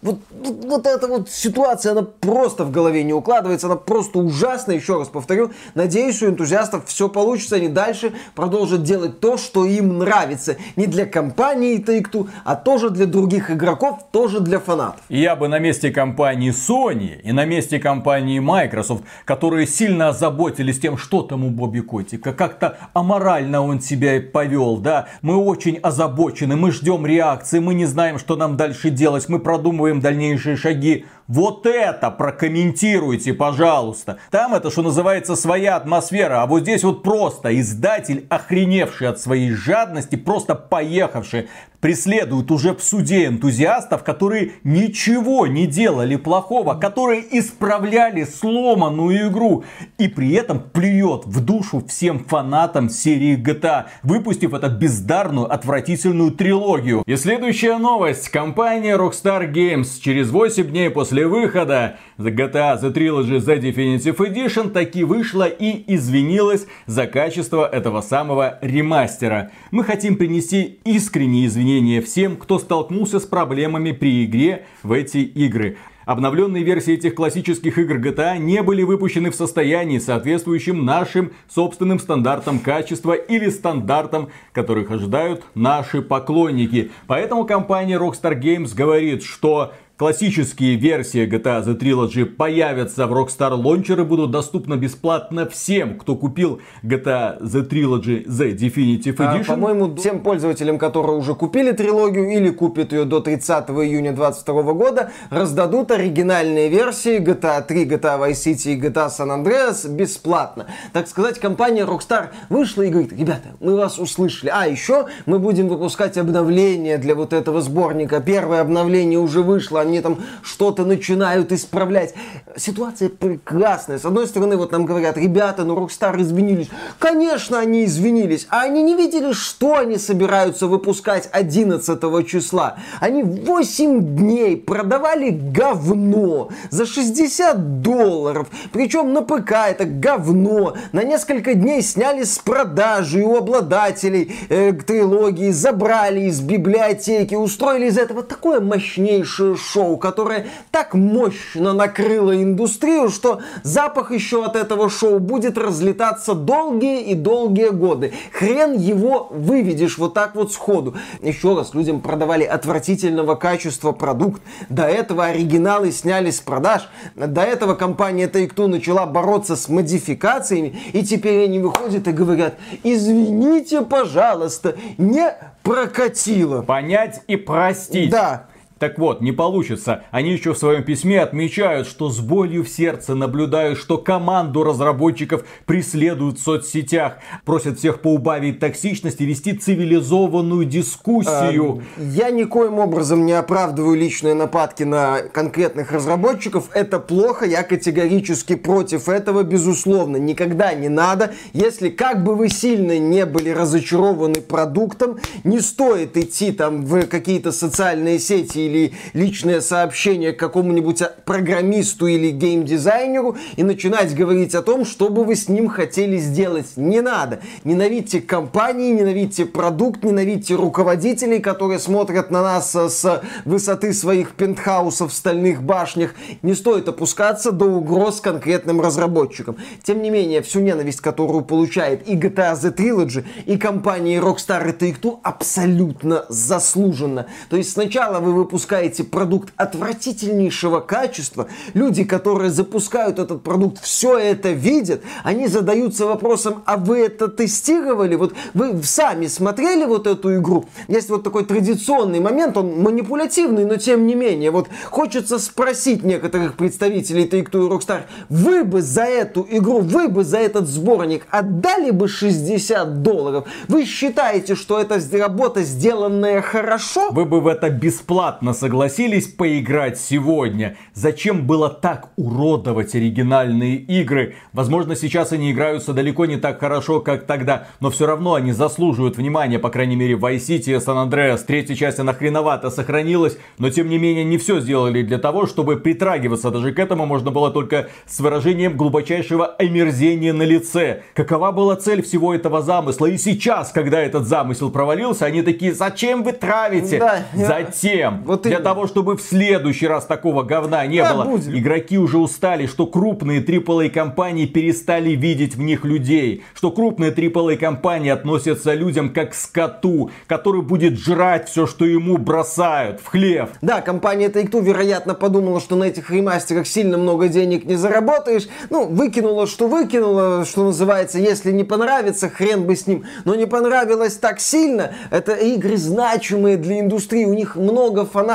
Вот, вот, вот эта вот ситуация, она просто в голове не укладывается, она просто ужасная, еще раз повторю. Надеюсь, у энтузиастов все получится, они дальше продолжат делать то, что им нравится. Не для компании Take-Two, а тоже для других игроков, тоже для фанатов. Я бы на месте компании Sony и на месте компании Microsoft, которые сильно озаботились тем, что там у Бобби Котика, как-то аморально он себя повел, да, мы очень озабочены, мы ждем реакции, мы не знаем, что нам дальше делать, мы продумываем продумываем дальнейшие шаги. Вот это прокомментируйте, пожалуйста. Там это, что называется, своя атмосфера. А вот здесь вот просто издатель, охреневший от своей жадности, просто поехавший, преследует уже в суде энтузиастов, которые ничего не делали плохого, которые исправляли сломанную игру. И при этом плюет в душу всем фанатам серии GTA, выпустив эту бездарную, отвратительную трилогию. И следующая новость. Компания Rockstar Games через 8 дней после После выхода GTA The Trilogy The Definitive Edition таки вышла и извинилась за качество этого самого ремастера. Мы хотим принести искренние извинения всем, кто столкнулся с проблемами при игре в эти игры. Обновленные версии этих классических игр GTA не были выпущены в состоянии, соответствующим нашим собственным стандартам качества или стандартам, которых ожидают наши поклонники. Поэтому компания Rockstar Games говорит, что Классические версии GTA The Trilogy появятся в Rockstar Launcher и будут доступны бесплатно всем, кто купил GTA The Trilogy The Definitive а, Edition. А, по-моему, всем пользователям, которые уже купили трилогию или купят ее до 30 июня 2022 года, раздадут оригинальные версии GTA 3, GTA Vice City и GTA San Andreas бесплатно. Так сказать, компания Rockstar вышла и говорит, ребята, мы вас услышали. А еще мы будем выпускать обновления для вот этого сборника. Первое обновление уже вышло, они там что-то начинают исправлять. Ситуация прекрасная. С одной стороны, вот нам говорят, ребята, ну Rockstar извинились. Конечно, они извинились. А они не видели, что они собираются выпускать 11 числа. Они 8 дней продавали говно за 60 долларов. Причем на ПК это говно. На несколько дней сняли с продажи у обладателей э, трилогии, забрали из библиотеки, устроили из этого такое мощнейшее шоу, которое так мощно накрыло индустрию, что запах еще от этого шоу будет разлетаться долгие и долгие годы. Хрен его выведешь вот так вот сходу. Еще раз, людям продавали отвратительного качества продукт. До этого оригиналы сняли с продаж. До этого компания Take-Two начала бороться с модификациями. И теперь они выходят и говорят, извините, пожалуйста, не прокатило. Понять и простить. Да. Так вот, не получится. Они еще в своем письме отмечают, что с болью в сердце наблюдают, что команду разработчиков преследуют в соцсетях. Просят всех поубавить токсичность и вести цивилизованную дискуссию. А, я никоим образом не оправдываю личные нападки на конкретных разработчиков. Это плохо, я категорически против этого, безусловно. Никогда не надо. Если как бы вы сильно не были разочарованы продуктом, не стоит идти там в какие-то социальные сети или личное сообщение к какому-нибудь программисту или геймдизайнеру и начинать говорить о том, что бы вы с ним хотели сделать. Не надо. Ненавидьте компании, ненавидьте продукт, ненавидьте руководителей, которые смотрят на нас с высоты своих пентхаусов в стальных башнях. Не стоит опускаться до угроз конкретным разработчикам. Тем не менее, всю ненависть, которую получает и GTA The Trilogy, и компании Rockstar и Take-Two абсолютно заслуженно. То есть сначала вы выпускаете выпускаете продукт отвратительнейшего качества, люди, которые запускают этот продукт, все это видят, они задаются вопросом, а вы это тестировали? Вот вы сами смотрели вот эту игру? Есть вот такой традиционный момент, он манипулятивный, но тем не менее. Вот хочется спросить некоторых представителей Take-Two и Rockstar, вы бы за эту игру, вы бы за этот сборник отдали бы 60 долларов? Вы считаете, что это работа, сделанная хорошо? Вы бы в это бесплатно внезапно согласились поиграть сегодня. Зачем было так уродовать оригинальные игры? Возможно, сейчас они играются далеко не так хорошо, как тогда, но все равно они заслуживают внимания, по крайней мере, в Vice City и San Andreas. Третья часть, она хреновато сохранилась, но тем не менее не все сделали для того, чтобы притрагиваться даже к этому можно было только с выражением глубочайшего омерзения на лице. Какова была цель всего этого замысла? И сейчас, когда этот замысел провалился, они такие, зачем вы травите? Да, Затем, вот Для того, чтобы в следующий раз такого говна не да, было. Будем. Игроки уже устали, что крупные AAA компании перестали видеть в них людей. Что крупные AAA компании относятся людям как к скоту, который будет жрать все, что ему бросают в хлев. Да, компания Take-Two, вероятно, подумала, что на этих ремастерах сильно много денег не заработаешь. Ну, выкинула, что выкинула, что называется, если не понравится, хрен бы с ним. Но не понравилось так сильно. Это игры значимые для индустрии, у них много фанатов.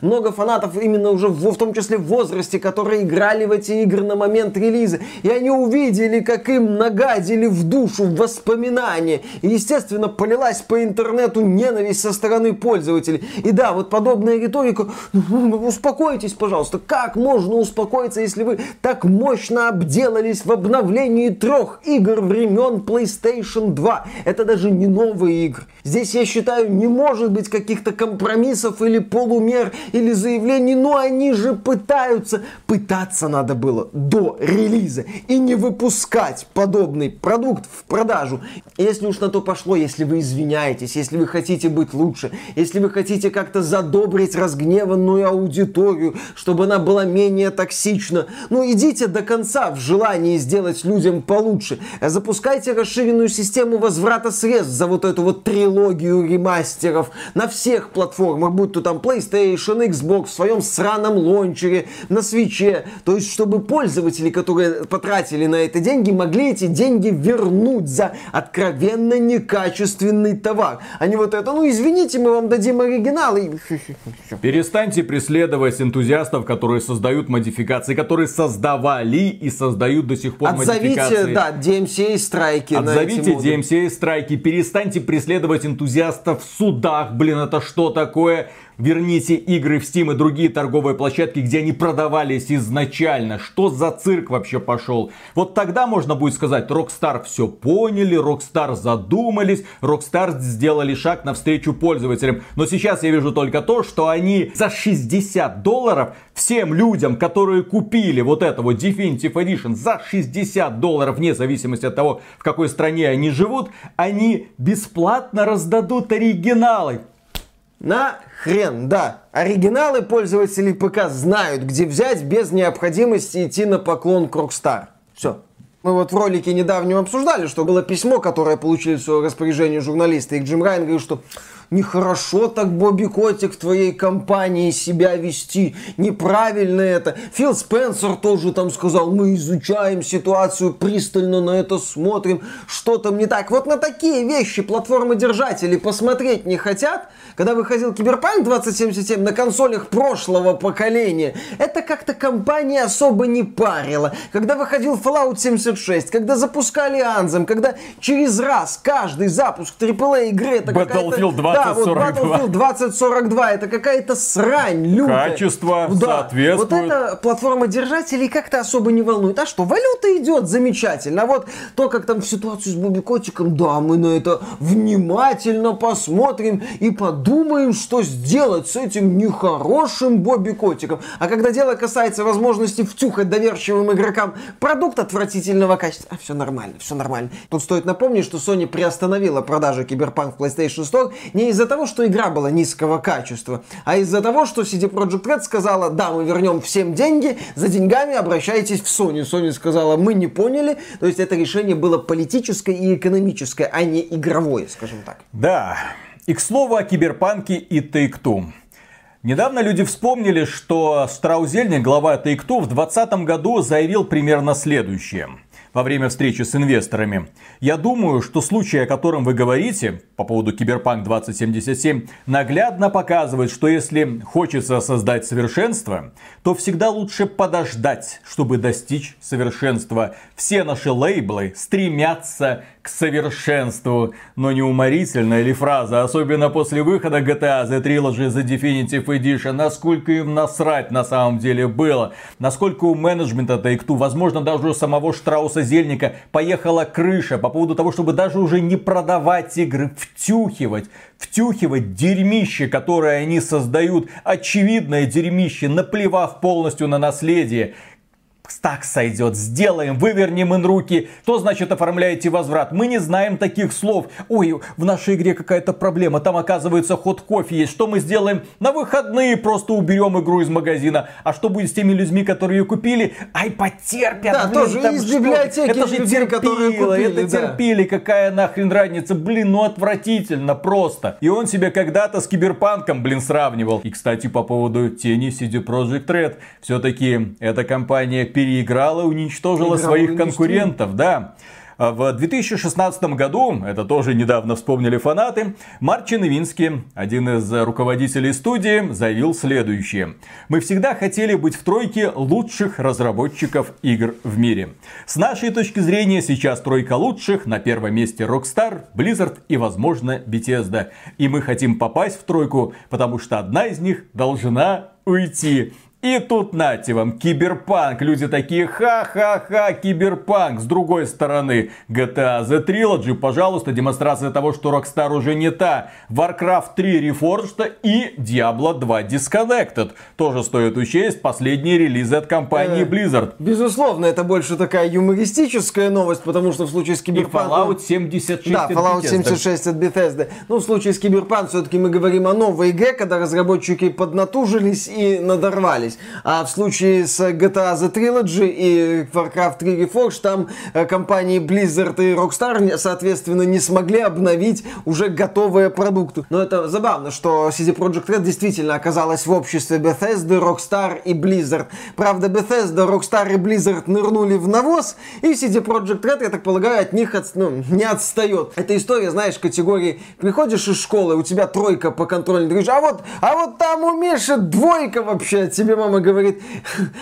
Много фанатов именно уже в, в том числе в возрасте, которые играли в эти игры на момент релиза. И они увидели, как им нагадили в душу воспоминания. И, естественно, полилась по интернету ненависть со стороны пользователей. И да, вот подобная риторика. «Ну, успокойтесь, пожалуйста. Как можно успокоиться, если вы так мощно обделались в обновлении трех игр времен PlayStation 2? Это даже не новые игры. Здесь, я считаю, не может быть каких-то компромиссов или полумер, или заявлений, но они же пытаются. Пытаться надо было до релиза и не выпускать подобный продукт в продажу. Если уж на то пошло, если вы извиняетесь, если вы хотите быть лучше, если вы хотите как-то задобрить разгневанную аудиторию, чтобы она была менее токсична, ну идите до конца в желании сделать людям получше. Запускайте расширенную систему возврата средств за вот эту вот трилогию ремастеров на всех платформах, будь то там PlayStation, Xbox, в своем сраном лончере, на свече. То есть, чтобы пользователи, которые потратили на это деньги, могли эти деньги вернуть за откровенно некачественный товар. А не вот это, ну извините, мы вам дадим оригинал. И... Перестаньте преследовать энтузиастов, которые создают модификации, которые создавали и создают до сих пор Отзовите, модификации. да, DMCA страйки. Отзовите DMCA страйки. Перестаньте преследовать энтузиастов в судах. Блин, это что такое? Верните игры в Steam и другие торговые площадки, где они продавались изначально. Что за цирк вообще пошел? Вот тогда можно будет сказать, Rockstar все поняли, Rockstar задумались, Rockstar сделали шаг навстречу пользователям. Но сейчас я вижу только то, что они за 60 долларов всем людям, которые купили вот это вот Definitive Edition за 60 долларов, вне зависимости от того, в какой стране они живут, они бесплатно раздадут оригиналы. На хрен, да. Оригиналы пользователи ПК знают, где взять без необходимости идти на поклон к Rockstar. Все. Мы вот в ролике недавнем обсуждали, что было письмо, которое получили в свое распоряжение журналисты, и Джим Райан говорил, что Нехорошо так, Бобби Котик, в твоей компании себя вести. Неправильно это. Фил Спенсер тоже там сказал, мы изучаем ситуацию, пристально на это смотрим, что там не так. Вот на такие вещи платформы-держатели посмотреть не хотят. Когда выходил Киберпанк 2077 на консолях прошлого поколения, это как-то компания особо не парила. Когда выходил Fallout 76, когда запускали Anthem, когда через раз каждый запуск AAA игры это Battlefield 20 да, вот Battlefield 2042 это какая-то срань лютая. Качество да. соответствует. Вот эта платформа держателей как-то особо не волнует. А что, валюта идет замечательно. А вот то, как там в ситуацию с Бобби Котиком, да, мы на это внимательно посмотрим и подумаем, что сделать с этим нехорошим Бобби Котиком. А когда дело касается возможности втюхать доверчивым игрокам продукт отвратительного качества, а все нормально, все нормально. Тут стоит напомнить, что Sony приостановила продажи Киберпанк в PlayStation Store не из-за того, что игра была низкого качества, а из-за того, что CD Projekt Red сказала, да, мы вернем всем деньги, за деньгами обращайтесь в Sony. Sony сказала, мы не поняли. То есть это решение было политическое и экономическое, а не игровое, скажем так. Да. И к слову о киберпанке и Take-Two. Недавно люди вспомнили, что Страузельник, глава Take-Two, в 2020 году заявил примерно следующее – во время встречи с инвесторами. Я думаю, что случай, о котором вы говорите, по поводу Киберпанк 2077, наглядно показывает, что если хочется создать совершенство, то всегда лучше подождать, чтобы достичь совершенства. Все наши лейблы стремятся к совершенству. Но не уморительная ли фраза, особенно после выхода GTA The Trilogy The Definitive Edition, насколько им насрать на самом деле было, насколько у менеджмента Take-Two, возможно даже у самого Штрауса Зельника поехала крыша по поводу того, чтобы даже уже не продавать игры, втюхивать, втюхивать дерьмище, которое они создают, очевидное дерьмище, наплевав полностью на наследие так сойдет, сделаем, вывернем им руки. Что значит оформляете возврат? Мы не знаем таких слов. Ой, в нашей игре какая-то проблема, там оказывается ход кофе есть. Что мы сделаем? На выходные просто уберем игру из магазина. А что будет с теми людьми, которые ее купили? Ай, потерпят. Да, блин, тоже там из что? библиотеки Это же людей, терпило, купили, это да. терпили, какая нахрен разница. Блин, ну отвратительно просто. И он себя когда-то с киберпанком, блин, сравнивал. И, кстати, по поводу тени CD Project Red. Все-таки эта компания переиграла и уничтожила Играла своих конкурентов, да. А в 2016 году, это тоже недавно вспомнили фанаты, Марчин Ивинский, один из руководителей студии, заявил следующее. Мы всегда хотели быть в тройке лучших разработчиков игр в мире. С нашей точки зрения сейчас тройка лучших, на первом месте Rockstar, Blizzard и, возможно, Bethesda. И мы хотим попасть в тройку, потому что одна из них должна уйти. И тут нате вам, киберпанк. Люди такие, ха-ха-ха, киберпанк. С другой стороны, GTA The Trilogy, пожалуйста, демонстрация того, что Rockstar уже не та. Warcraft 3 Reforged и Diablo 2 Disconnected. Тоже стоит учесть последние релизы от компании э, Blizzard. Безусловно, это больше такая юмористическая новость, потому что в случае с киберпанком... И Fallout 76 Да, Fallout Bethesda. 76 от Bethesda. Ну, в случае с киберпанк все-таки мы говорим о новой игре, когда разработчики поднатужились и надорвались есть. А в случае с GTA The Trilogy и Warcraft 3 Reforged там э, компании Blizzard и Rockstar, соответственно, не смогли обновить уже готовые продукты. Но это забавно, что CD Projekt Red действительно оказалась в обществе Bethesda, Rockstar и Blizzard. Правда, Bethesda, Rockstar и Blizzard нырнули в навоз, и CD Projekt Red, я так полагаю, от них от, ну, не отстает. Это история, знаешь, категории, приходишь из школы, у тебя тройка по контрольной, ты а вот, а вот там у Миши двойка вообще, тебе мама говорит,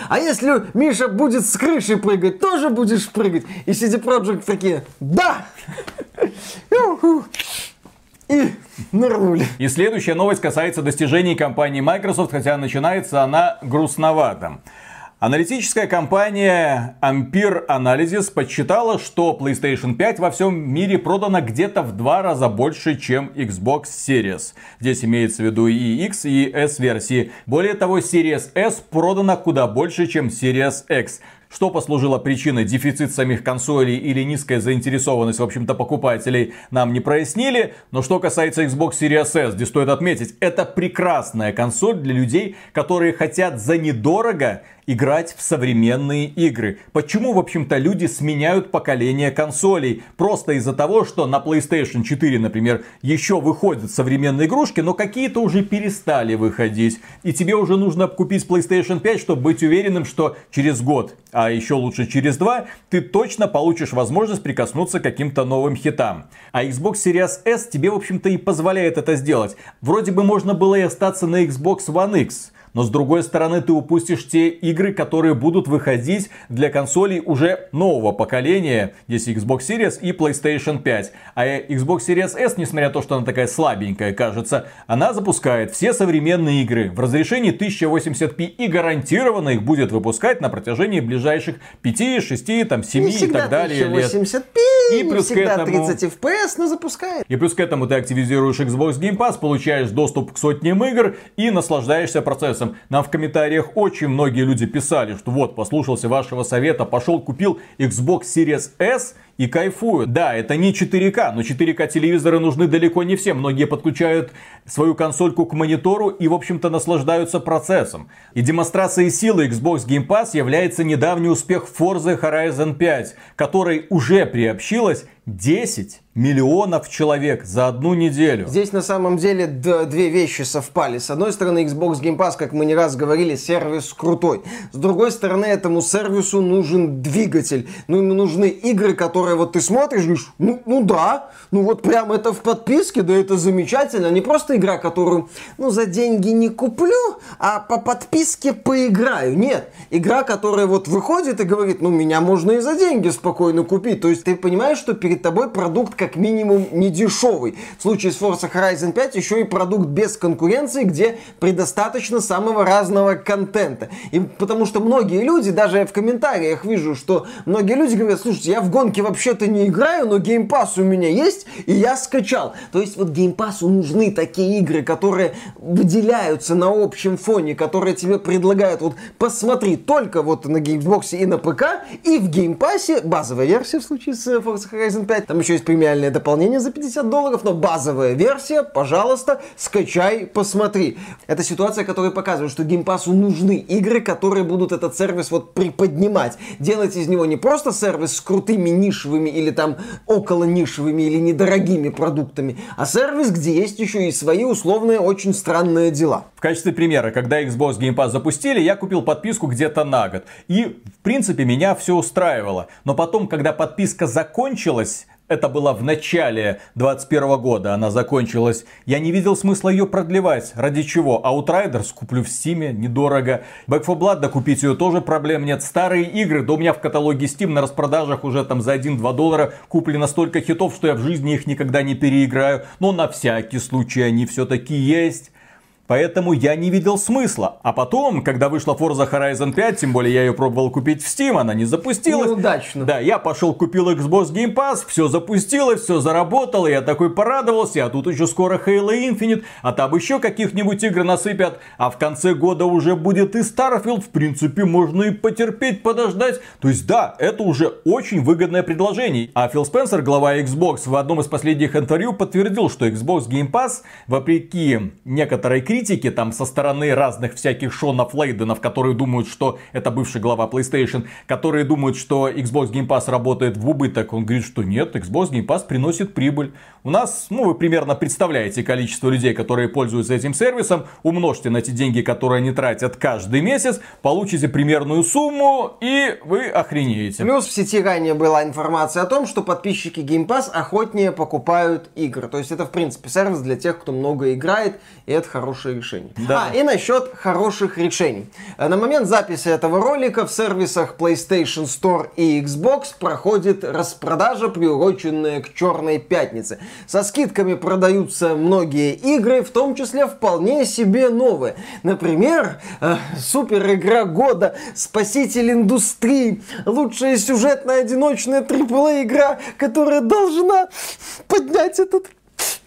а если Миша будет с крыши прыгать, тоже будешь прыгать? И CD Projekt такие, да! И Нырнули. И следующая новость касается достижений компании Microsoft, хотя начинается она грустновато. Аналитическая компания Ampere Analysis подсчитала, что PlayStation 5 во всем мире продано где-то в два раза больше, чем Xbox Series. Здесь имеется в виду и X, и S версии. Более того, Series S продано куда больше, чем Series X. Что послужило причиной дефицит самих консолей или низкая заинтересованность, в общем-то, покупателей, нам не прояснили. Но что касается Xbox Series S, здесь стоит отметить, это прекрасная консоль для людей, которые хотят за недорого играть в современные игры. Почему, в общем-то, люди сменяют поколение консолей? Просто из-за того, что на PlayStation 4, например, еще выходят современные игрушки, но какие-то уже перестали выходить. И тебе уже нужно купить PlayStation 5, чтобы быть уверенным, что через год, а еще лучше через два, ты точно получишь возможность прикоснуться к каким-то новым хитам. А Xbox Series S тебе, в общем-то, и позволяет это сделать. Вроде бы можно было и остаться на Xbox One X но с другой стороны ты упустишь те игры, которые будут выходить для консолей уже нового поколения. Здесь Xbox Series и PlayStation 5. А Xbox Series S, несмотря на то, что она такая слабенькая, кажется, она запускает все современные игры в разрешении 1080p и гарантированно их будет выпускать на протяжении ближайших 5, 6, там, 7 и так далее 1080p, и плюс к этому... 30 FPS, но запускает. И плюс к этому ты активизируешь Xbox Game Pass, получаешь доступ к сотням игр и наслаждаешься процессом процессом. Нам в комментариях очень многие люди писали, что вот, послушался вашего совета, пошел купил Xbox Series S и кайфуют. Да, это не 4К, но 4К телевизоры нужны далеко не всем. Многие подключают свою консольку к монитору и, в общем-то, наслаждаются процессом. И демонстрацией силы Xbox Game Pass является недавний успех Forza Horizon 5, который уже приобщилась 10 миллионов человек за одну неделю. Здесь на самом деле две вещи совпали. С одной стороны, Xbox Game Pass, как мы не раз говорили, сервис крутой. С другой стороны, этому сервису нужен двигатель. Ну, ему нужны игры, которые вот ты смотришь, говоришь, ну, ну да, ну вот прям это в подписке, да это замечательно. Не просто игра, которую, ну, за деньги не куплю, а по подписке поиграю. Нет, игра, которая вот выходит и говорит, ну, меня можно и за деньги спокойно купить. То есть ты понимаешь, что перед тобой продукт как минимум не дешевый. В случае с Forza Horizon 5 еще и продукт без конкуренции, где предостаточно самого разного контента. И потому что многие люди, даже в комментариях вижу, что многие люди говорят, слушайте, я в гонке вообще-то не играю, но Game Pass у меня есть, и я скачал. То есть вот Game Pass нужны такие игры, которые выделяются на общем фоне, которые тебе предлагают, вот посмотри, только вот на Xbox и на ПК, и в Game Pass, базовая версия в случае с Forza Horizon 5, там еще есть премиальное дополнение за 50 долларов, но базовая версия, пожалуйста, скачай, посмотри. Это ситуация, которая показывает, что геймпасу нужны игры, которые будут этот сервис вот приподнимать. Делать из него не просто сервис с крутыми нишевыми или там около нишевыми или недорогими продуктами, а сервис, где есть еще и свои условные очень странные дела. В качестве примера, когда Xbox Game Pass запустили, я купил подписку где-то на год. И, в принципе, меня все устраивало. Но потом, когда подписка закончилась, это было в начале 21 года, она закончилась. Я не видел смысла ее продлевать. Ради чего? Outriders куплю в Steam, недорого. Back 4 Blood, да купить ее тоже проблем нет. Старые игры, да у меня в каталоге Steam на распродажах уже там за 1-2 доллара куплены столько хитов, что я в жизни их никогда не переиграю. Но на всякий случай они все-таки есть. Поэтому я не видел смысла. А потом, когда вышла Forza Horizon 5, тем более я ее пробовал купить в Steam, она не запустилась. Неудачно. Да, я пошел купил Xbox Game Pass, все запустилось, все заработало, я такой порадовался, а тут еще скоро Halo Infinite, а там еще каких-нибудь игр насыпят, а в конце года уже будет и Starfield, в принципе, можно и потерпеть, подождать. То есть да, это уже очень выгодное предложение. А Фил Спенсер, глава Xbox, в одном из последних интервью подтвердил, что Xbox Game Pass, вопреки некоторой критике, критики там со стороны разных всяких Шонов Лейденов, которые думают, что это бывший глава PlayStation, которые думают, что Xbox Game Pass работает в убыток. Он говорит, что нет, Xbox Game Pass приносит прибыль. У нас, ну, вы примерно представляете количество людей, которые пользуются этим сервисом. Умножьте на те деньги, которые они тратят каждый месяц, получите примерную сумму, и вы охренеете. Плюс в сети ранее была информация о том, что подписчики Game Pass охотнее покупают игры. То есть это, в принципе, сервис для тех, кто много играет, и это хороший хорошее решение. Да. А, и насчет хороших решений. Э, На момент записи этого ролика в сервисах PlayStation Store и Xbox проходит распродажа, приуроченная к Черной Пятнице. Со скидками продаются многие игры, в том числе вполне себе новые. Например, э, супер игра года, спаситель индустрии, лучшая сюжетная одиночная AAA игра, которая должна поднять этот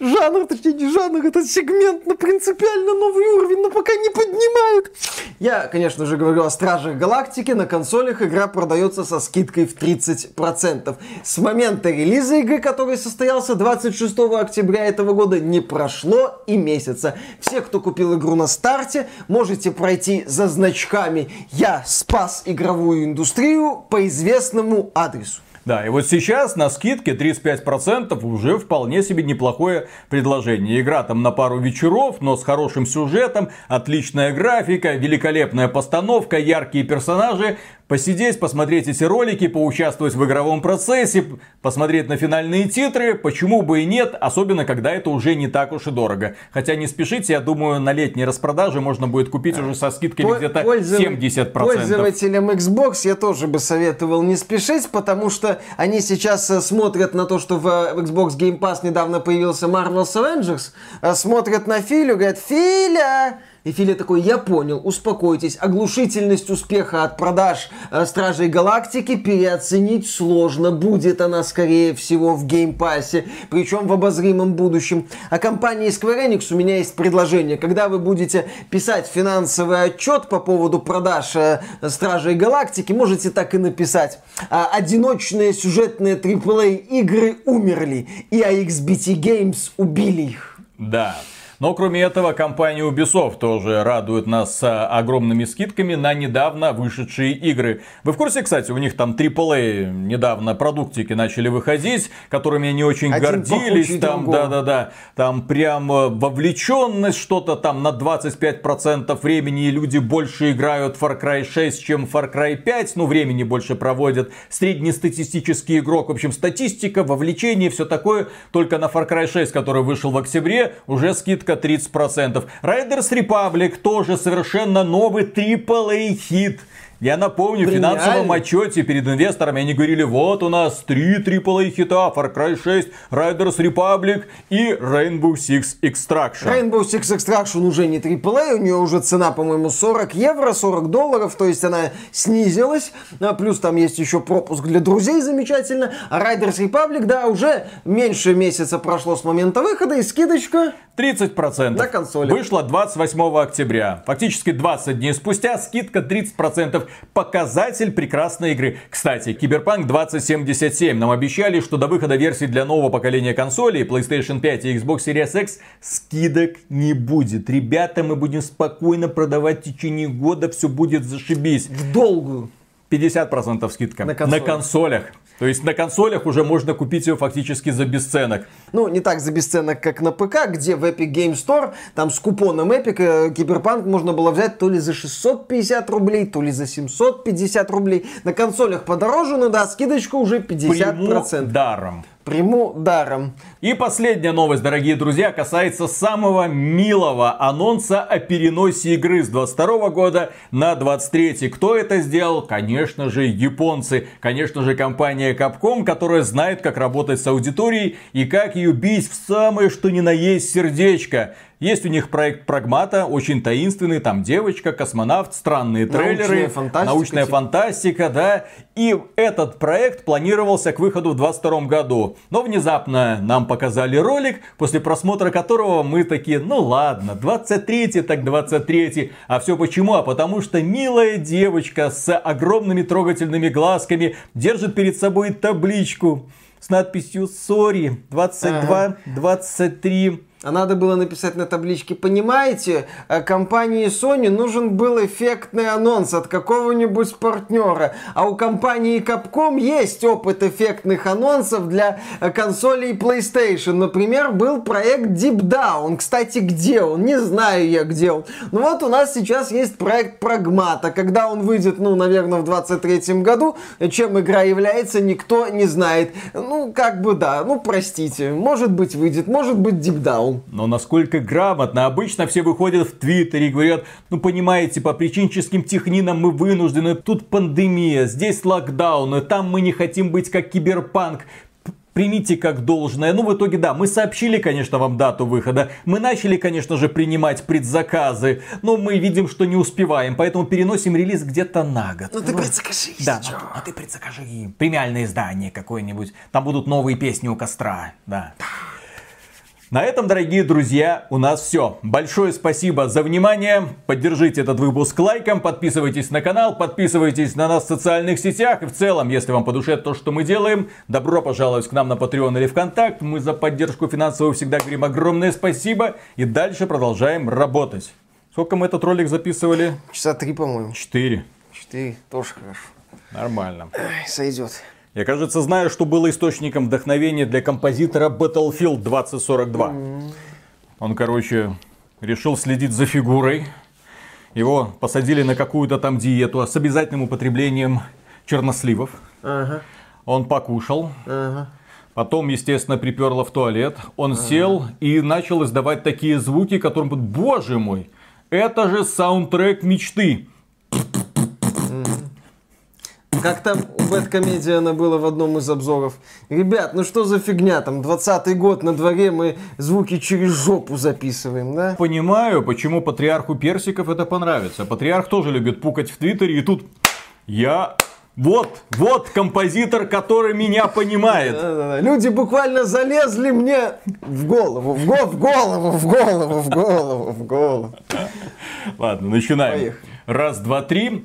жанр, точнее не жанр, этот сегмент на принципиально новый уровень, но пока не поднимают. Я, конечно же, говорю о Стражах Галактики. На консолях игра продается со скидкой в 30%. С момента релиза игры, который состоялся 26 октября этого года, не прошло и месяца. Все, кто купил игру на старте, можете пройти за значками «Я спас игровую индустрию» по известному адресу. Да, и вот сейчас на скидке 35% уже вполне себе неплохое предложение. Игра там на пару вечеров, но с хорошим сюжетом, отличная графика, великолепная постановка, яркие персонажи. Посидеть, посмотреть эти ролики, поучаствовать в игровом процессе, посмотреть на финальные титры, почему бы и нет, особенно когда это уже не так уж и дорого. Хотя не спешите, я думаю, на летней распродаже можно будет купить уже со скидками По- где-то пользов- 70%. Пользователям Xbox я тоже бы советовал не спешить, потому что они сейчас э, смотрят на то, что в э, Xbox Game Pass недавно появился Marvel's Avengers, э, смотрят на Филю, говорят, Филя! И Филя такой, я понял, успокойтесь, оглушительность успеха от продаж э, Стражей Галактики переоценить сложно. Будет она, скорее всего, в геймпассе, причем в обозримом будущем. А компании Square Enix у меня есть предложение. Когда вы будете писать финансовый отчет по поводу продаж э, Стражей Галактики, можете так и написать. А, Одиночные сюжетные AAA игры умерли, и AXBT Games убили их. Да. Но кроме этого, компания Ubisoft тоже радует нас а, огромными скидками на недавно вышедшие игры. Вы в курсе, кстати, у них там AAA недавно продуктики начали выходить, которыми они очень Один гордились. Там, да-да-да, там прям э, вовлеченность, что-то там на 25% времени и люди больше играют в Far Cry 6, чем Far Cry 5, ну времени больше проводят. Среднестатистический игрок, в общем, статистика, вовлечение, все такое. Только на Far Cry 6, который вышел в октябре, уже скидка 30%. Riders Republic тоже совершенно новый AAA хит. Я напомню, в финансовом отчете перед инвесторами они говорили, вот у нас три AAA хита, Far Cry 6, Riders Republic и Rainbow Six Extraction. Rainbow Six Extraction уже не AAA, у нее уже цена, по-моему, 40 евро, 40 долларов, то есть она снизилась. А Плюс там есть еще пропуск для друзей, замечательно. А Riders Republic, да, уже меньше месяца прошло с момента выхода, и скидочка 30%. На консоли. Вышло 28 октября. Фактически 20 дней спустя скидка 30%. Показатель прекрасной игры. Кстати, Киберпанк 2077 нам обещали, что до выхода версий для нового поколения консолей PlayStation 5 и Xbox Series X скидок не будет. Ребята, мы будем спокойно продавать в течение года, все будет зашибись. в долгую. 50% скидка На консолях. консолях. То есть на консолях уже можно купить ее фактически за бесценок. Ну, не так за бесценок, как на ПК, где в Epic Game Store, там с купоном Epic, э, Киберпанк можно было взять то ли за 650 рублей, то ли за 750 рублей. На консолях подороже, но да, скидочка уже 50%. Приму даром. Приму даром. И последняя новость, дорогие друзья, касается самого милого анонса о переносе игры с 22 года на 23. Кто это сделал? Конечно же, японцы. Конечно же, компания Capcom, которая знает, как работать с аудиторией и как ее бить в самое что ни на есть сердечко. Есть у них проект Прагмата, очень таинственный, там девочка, космонавт, странные Научная трейлеры, фантастика, научная типа. фантастика, да. И этот проект планировался к выходу в 22 году. Но внезапно нам показали ролик, после просмотра которого мы такие, ну ладно, 23 так 23 А все почему? А потому что милая девочка с огромными трогательными глазками держит перед собой табличку с надписью «Сори, 22, 23». А надо было написать на табличке, понимаете, э, компании Sony нужен был эффектный анонс от какого-нибудь партнера. А у компании Capcom есть опыт эффектных анонсов для э, консолей PlayStation. Например, был проект Deep Down. Кстати, где он? Не знаю я, где он. Ну вот у нас сейчас есть проект Прагмата. Когда он выйдет, ну, наверное, в 23 году, чем игра является, никто не знает. Ну, как бы да, ну, простите. Может быть, выйдет, может быть, Deep Down. Локдаун. Но насколько грамотно. Обычно все выходят в Твиттере и говорят, ну понимаете, по причинческим технинам мы вынуждены. Тут пандемия, здесь локдаун, и там мы не хотим быть как киберпанк примите как должное. Ну, в итоге, да, мы сообщили, конечно, вам дату выхода. Мы начали, конечно же, принимать предзаказы. Но мы видим, что не успеваем. Поэтому переносим релиз где-то на год. Ну, ты предзакажи. Да, ну, ну ты предзакажи. Премиальное издание какое-нибудь. Там будут новые песни у костра. Да. На этом, дорогие друзья, у нас все. Большое спасибо за внимание. Поддержите этот выпуск лайком, подписывайтесь на канал, подписывайтесь на нас в социальных сетях. И в целом, если вам по душе то, что мы делаем, добро пожаловать к нам на Patreon или ВКонтакт. Мы за поддержку финансовую всегда говорим огромное спасибо. И дальше продолжаем работать. Сколько мы этот ролик записывали? Часа три, по-моему. Четыре. Четыре, тоже хорошо. Нормально. Ай, сойдет. Я, кажется, знаю, что было источником вдохновения для композитора Battlefield 2042. Он, короче, решил следить за фигурой. Его посадили на какую-то там диету с обязательным употреблением черносливов. Ага, Он покушал. ага. Потом, естественно, приперло в туалет. Он сел и начал издавать такие звуки, которым, боже мой, это же саундтрек мечты. Как там у Бэткомедиана было в одном из обзоров. Ребят, ну что за фигня там, 20-й год на дворе, мы звуки через жопу записываем, да? Понимаю, почему патриарху персиков это понравится. Патриарх тоже любит пукать в Твиттере, и тут я... Вот, вот композитор, который меня понимает. Люди буквально залезли мне в голову, в, го- в голову, в голову, в голову, в голову. Ладно, начинаем. Поехали. Раз, два, три.